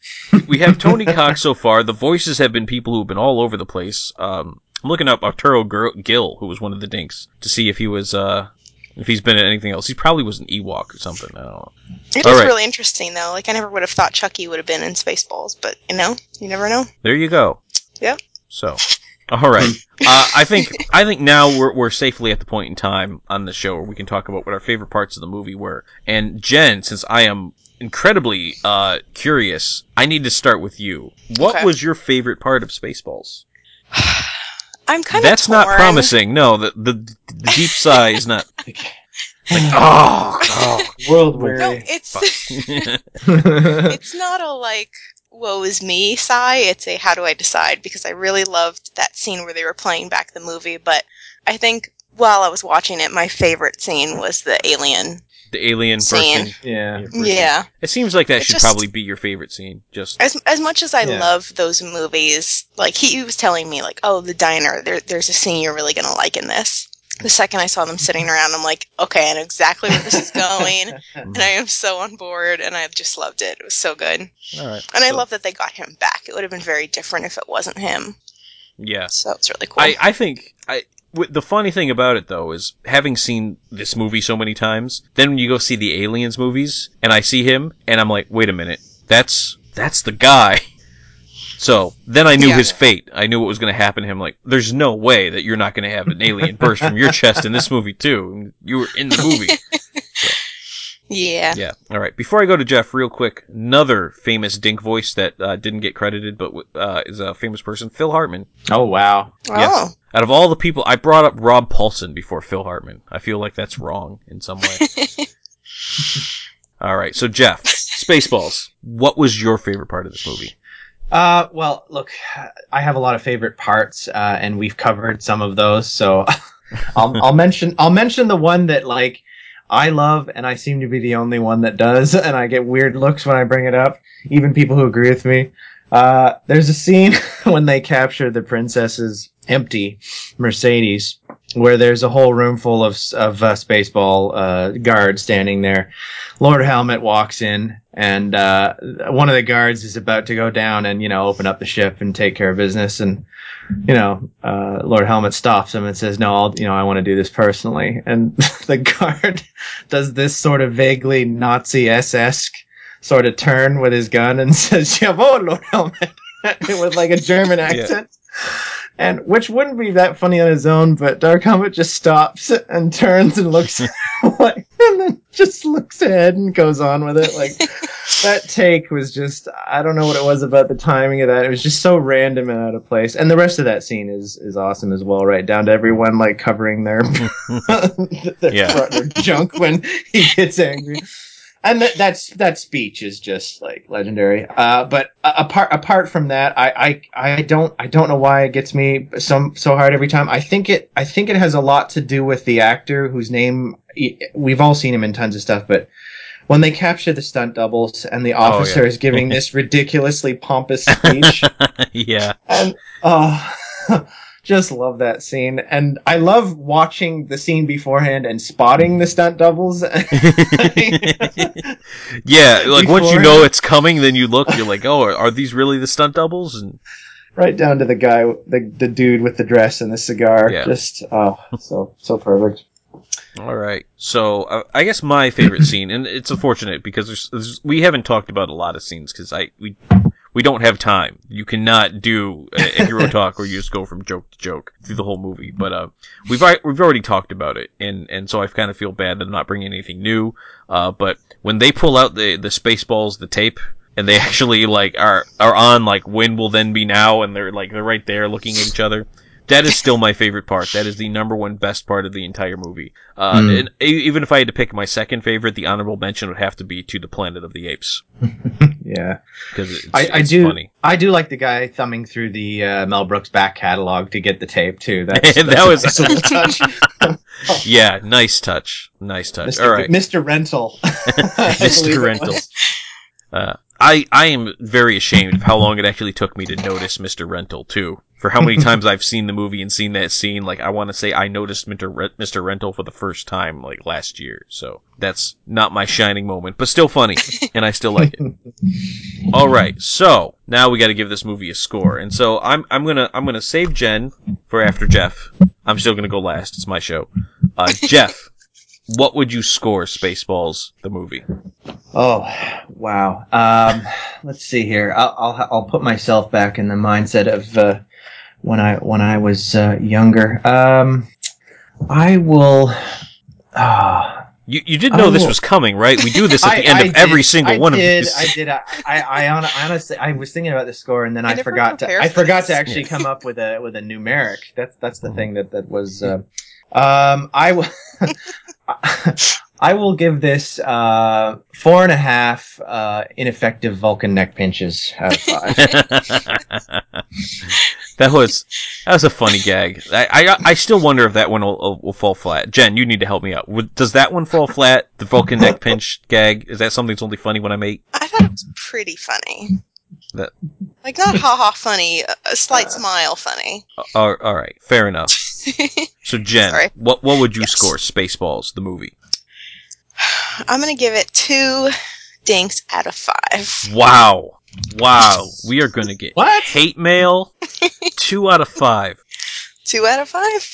we have Tony Cox so far. The voices have been people who've been all over the place. Um, I'm looking up Arturo Gil, who was one of the Dinks, to see if he was uh if he's been in anything else. He probably was an Ewok or something. I don't know. It is All right. really interesting though. Like I never would have thought Chucky would have been in Spaceballs, but you know, you never know. There you go. Yep. So, all right. Uh, I think I think now we're we're safely at the point in time on the show where we can talk about what our favorite parts of the movie were. And Jen, since I am incredibly uh, curious, I need to start with you. What Okay. was your favorite part of Spaceballs? I'm kind of That's not promising. No, the the, the deep sigh is not. Oh, oh. World No, it's it's not a like woe is me sigh. It's a how do I decide because I really loved that scene where they were playing back the movie, but I think while I was watching it, my favorite scene was the alien. the alien Scene. person. yeah. Yeah. It seems like that It should just- probably be your favorite scene. Just As as much as I Yeah. love those movies, like he, he was telling me, like, oh, the diner, there, there's a scene you're really gonna like in this. The second I saw them sitting around, I'm like, okay, I know exactly where this is going, and I am so on board, and I just loved it. It was so good, and all right. I So, love that they got him back. It would have been very different if it wasn't him. Yeah. So it's really cool. I, I think I w- the funny thing about it though is having seen this movie so many times, then when you go see the Aliens movies and I see him and I'm like, wait a minute, that's that's the guy. So then I knew Yeah. his fate. I knew what was going to happen to him. Like, there's no way that you're not going to have an alien burst from your chest in this movie too. You were in the movie. yeah. Yeah. All right. Before I go to Jeff, real quick, another famous Dink voice that uh, didn't get credited, but uh, is a famous person, Phil Hartman. Oh wow. Oh, Out of all the people, I brought up Rob Paulsen before Phil Hartman. I feel like that's wrong in some way. all right. So Jeff, Spaceballs. What was your favorite part of this movie? Uh, well, look, I have a lot of favorite parts, uh, and we've covered some of those. So I'll, I'll mention I'll mention the one that like I love, and I seem to be the only one that does, and I get weird looks when I bring it up, even people who agree with me. Uh, there's a scene when they capture the princess's empty Mercedes, where there's a whole room full of of uh, spaceball uh, guards standing there. Lord Helmet walks in, and uh, one of the guards is about to go down and you know open up the ship and take care of business, and you know uh, Lord Helmet stops him and says, "No, I'll, you know I want to do this personally." And the guard does this sort of vaguely Nazi esque sort of turn with his gun and says, "Jawohl, Lord Helmet," with like a German accent. And which wouldn't be that funny on its own, but Dark Helmet just stops and turns and looks like, and then just looks ahead and goes on with it. Like that take was just I don't know what it was about the timing of that. It was just so random and out of place. And the rest of that scene is is awesome as well, right down to everyone like covering their their, Yeah. front, their junk when he gets angry. And that that's that speech is just like legendary. Uh, but apart apart from that, I, I I don't I don't know why it gets me so so hard every time. I think it I think it has a lot to do with the actor whose name we've all seen him in tons of stuff, but when they capture the stunt doubles and the Oh, officer yeah. is giving this ridiculously pompous speech. yeah. and oh just love that scene. And i love watching the scene beforehand and spotting the stunt doubles. Yeah, like once you know it's coming, then you look, you're like, oh, are, are these really the stunt doubles? And right down to the guy the, the dude with the dress and the cigar. Yeah. just oh so so perfect. All right, so uh, I guess my favorite scene, and it's unfortunate because there's, there's, we haven't talked about a lot of scenes because I we we don't have time. You cannot do a, a hero talk where you just go from joke to joke through the whole movie. But uh, we've we've already talked about it, and and so I kind of feel bad that I'm not bringing anything new. Uh, but when they pull out the the spaceballs, the tape. And they actually like are are on like when will then be now, and they're like they're right there looking at each other. That is still my favorite part. That is the number one best part of the entire movie. Uh, Mm. and e- even if I had to pick my second favorite, the honorable mention would have to be to the Planet of the Apes yeah because I, I it's do funny. i do like the guy thumbing through the uh, mel brooks back catalog to get the tape too that's, That that's a was- nice little touch Yeah, nice touch, nice touch. Mr. All right, Mr. Rental. Mr. Rental. uh, I I am very ashamed of how long it actually took me to notice Mr. Rental too. For how many times I've seen the movie and seen that scene, like I want to say I noticed Mr. Re- Mr. Rental for the first time like last year. So that's not my shining moment, but still funny, and I still like it. All right, so now we got to give this movie a score, and so I'm I'm gonna I'm gonna save Jen for after Jeff. I'm still gonna go last. It's my show. Uh, Jeff, what would you score Spaceballs the movie? Oh, wow. Um, let's see here. I'll, I'll I'll put myself back in the mindset of uh, when I when I was uh, younger. Um, I will. ah, You you did know I this was coming, right? We do this at I- the end I of every single I one of did, these. I did. I, I, I honestly, I was thinking about the score, and then I I, forgot to. I forgot this. to actually come up with a with a numeric. That's that's the thing that that was. Uh, um, I will. I will give this uh, four and a half uh, ineffective Vulcan neck pinches out of five. that was that was a funny gag. I, I I still wonder if that one will, will, will fall flat. Jen, you need to help me out. Does that one fall flat? The Vulcan neck pinch gag is that something that's only funny when I make? I thought it was pretty funny. That- Like not ha ha funny, a- a slight smile funny. Uh, all right, fair enough. So Jen, Sorry. what what would you Yes. score Spaceballs the movie? I'm gonna give it two dinks out of five. Wow, wow, we are gonna get What? hate mail. Two out of five. Two out of five.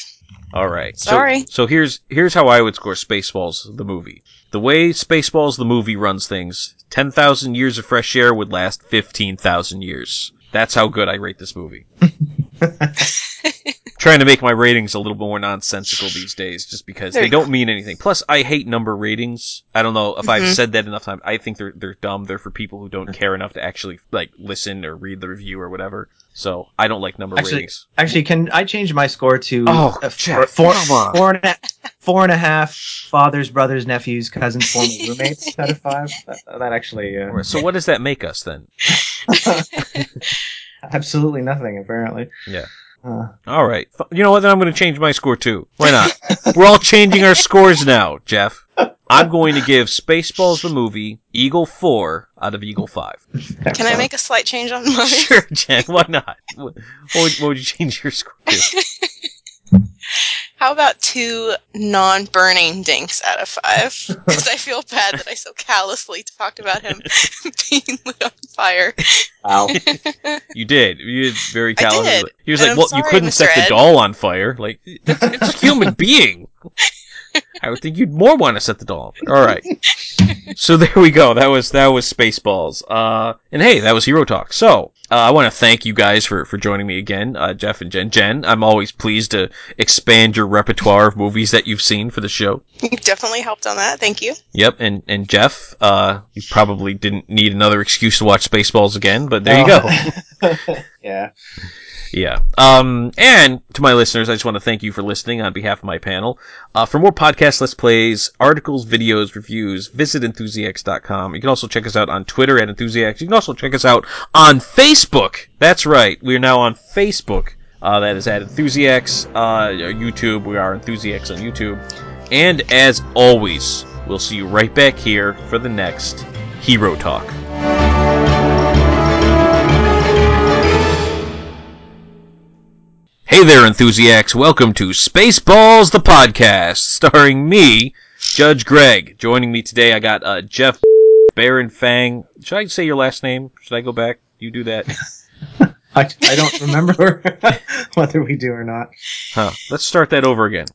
All right. So- Sorry. So, here's here's how I would score Spaceballs the movie. The way Spaceballs the movie runs things, ten thousand years of fresh air would last fifteen thousand years. That's how good I rate this movie. Trying to make my ratings a little more nonsensical these days, just because There they don't mean anything. Plus, I hate number ratings. I don't know if I've Mhm. said that enough times. I think they're they're dumb. They're for people who don't care enough to actually like listen or read the review or whatever. So I don't like number Actually, ratings. Actually, can I change my score to Oh, uh, Jeff, four, on. four and a, four and a half fathers, brothers, nephews, cousins, former roommates out of five? That, that actually, uh, So what does that make us then? absolutely nothing apparently. Yeah. Uh, All right. You know what? Then I'm going to change my score too. Why not? We're all changing our scores now, Jeff. I'm going to give Spaceballs the movie Eagle 4 out of Eagle 5. Can I make a slight change on mine? Sure, Jen. Why not? What what would, what would you change your score to? How about two non-burning dinks out of five? Because I feel bad that I so callously talked about him being lit on fire. Wow. You did. You did very I callously. did. He was And like, I'm "Well, you couldn't Mr. set the doll on fire. Like, it's a human being." I would think you'd more want to set the doll on fire. All right. so there we go. That was that was Spaceballs. Uh, and hey, that was Hero Talk. So uh, I want to thank you guys for for joining me again, uh, Jeff and Jen. Jen, I'm always pleased to expand your repertoire of movies that you've seen for the show. You definitely helped on that. Thank you. Yep, and and Jeff, uh, you probably didn't need another excuse to watch Spaceballs again, but there you go. go. yeah. Yeah. Um, and to my listeners, I just want to thank you for listening on behalf of my panel. Uh, for more podcasts, let's plays, articles, videos, reviews, visit enthusiacs.com. You can also check us out on Twitter at enthusiacs. You can also check us out on Facebook. That's right. We are now on Facebook. Uh, that is at enthusiacs. Uh, YouTube. We are enthusiacs on YouTube. And as always, we'll see you right back here for the next Hero Talk. Hey there, enthusiasts. Welcome to Spaceballs, the podcast, starring me, Judge Greg. Joining me today, I got uh, Jeff Baron Fang. Should I say your last name? Should I go back? You do that? I, I don't remember whether we do or not. Huh. Let's start that over again.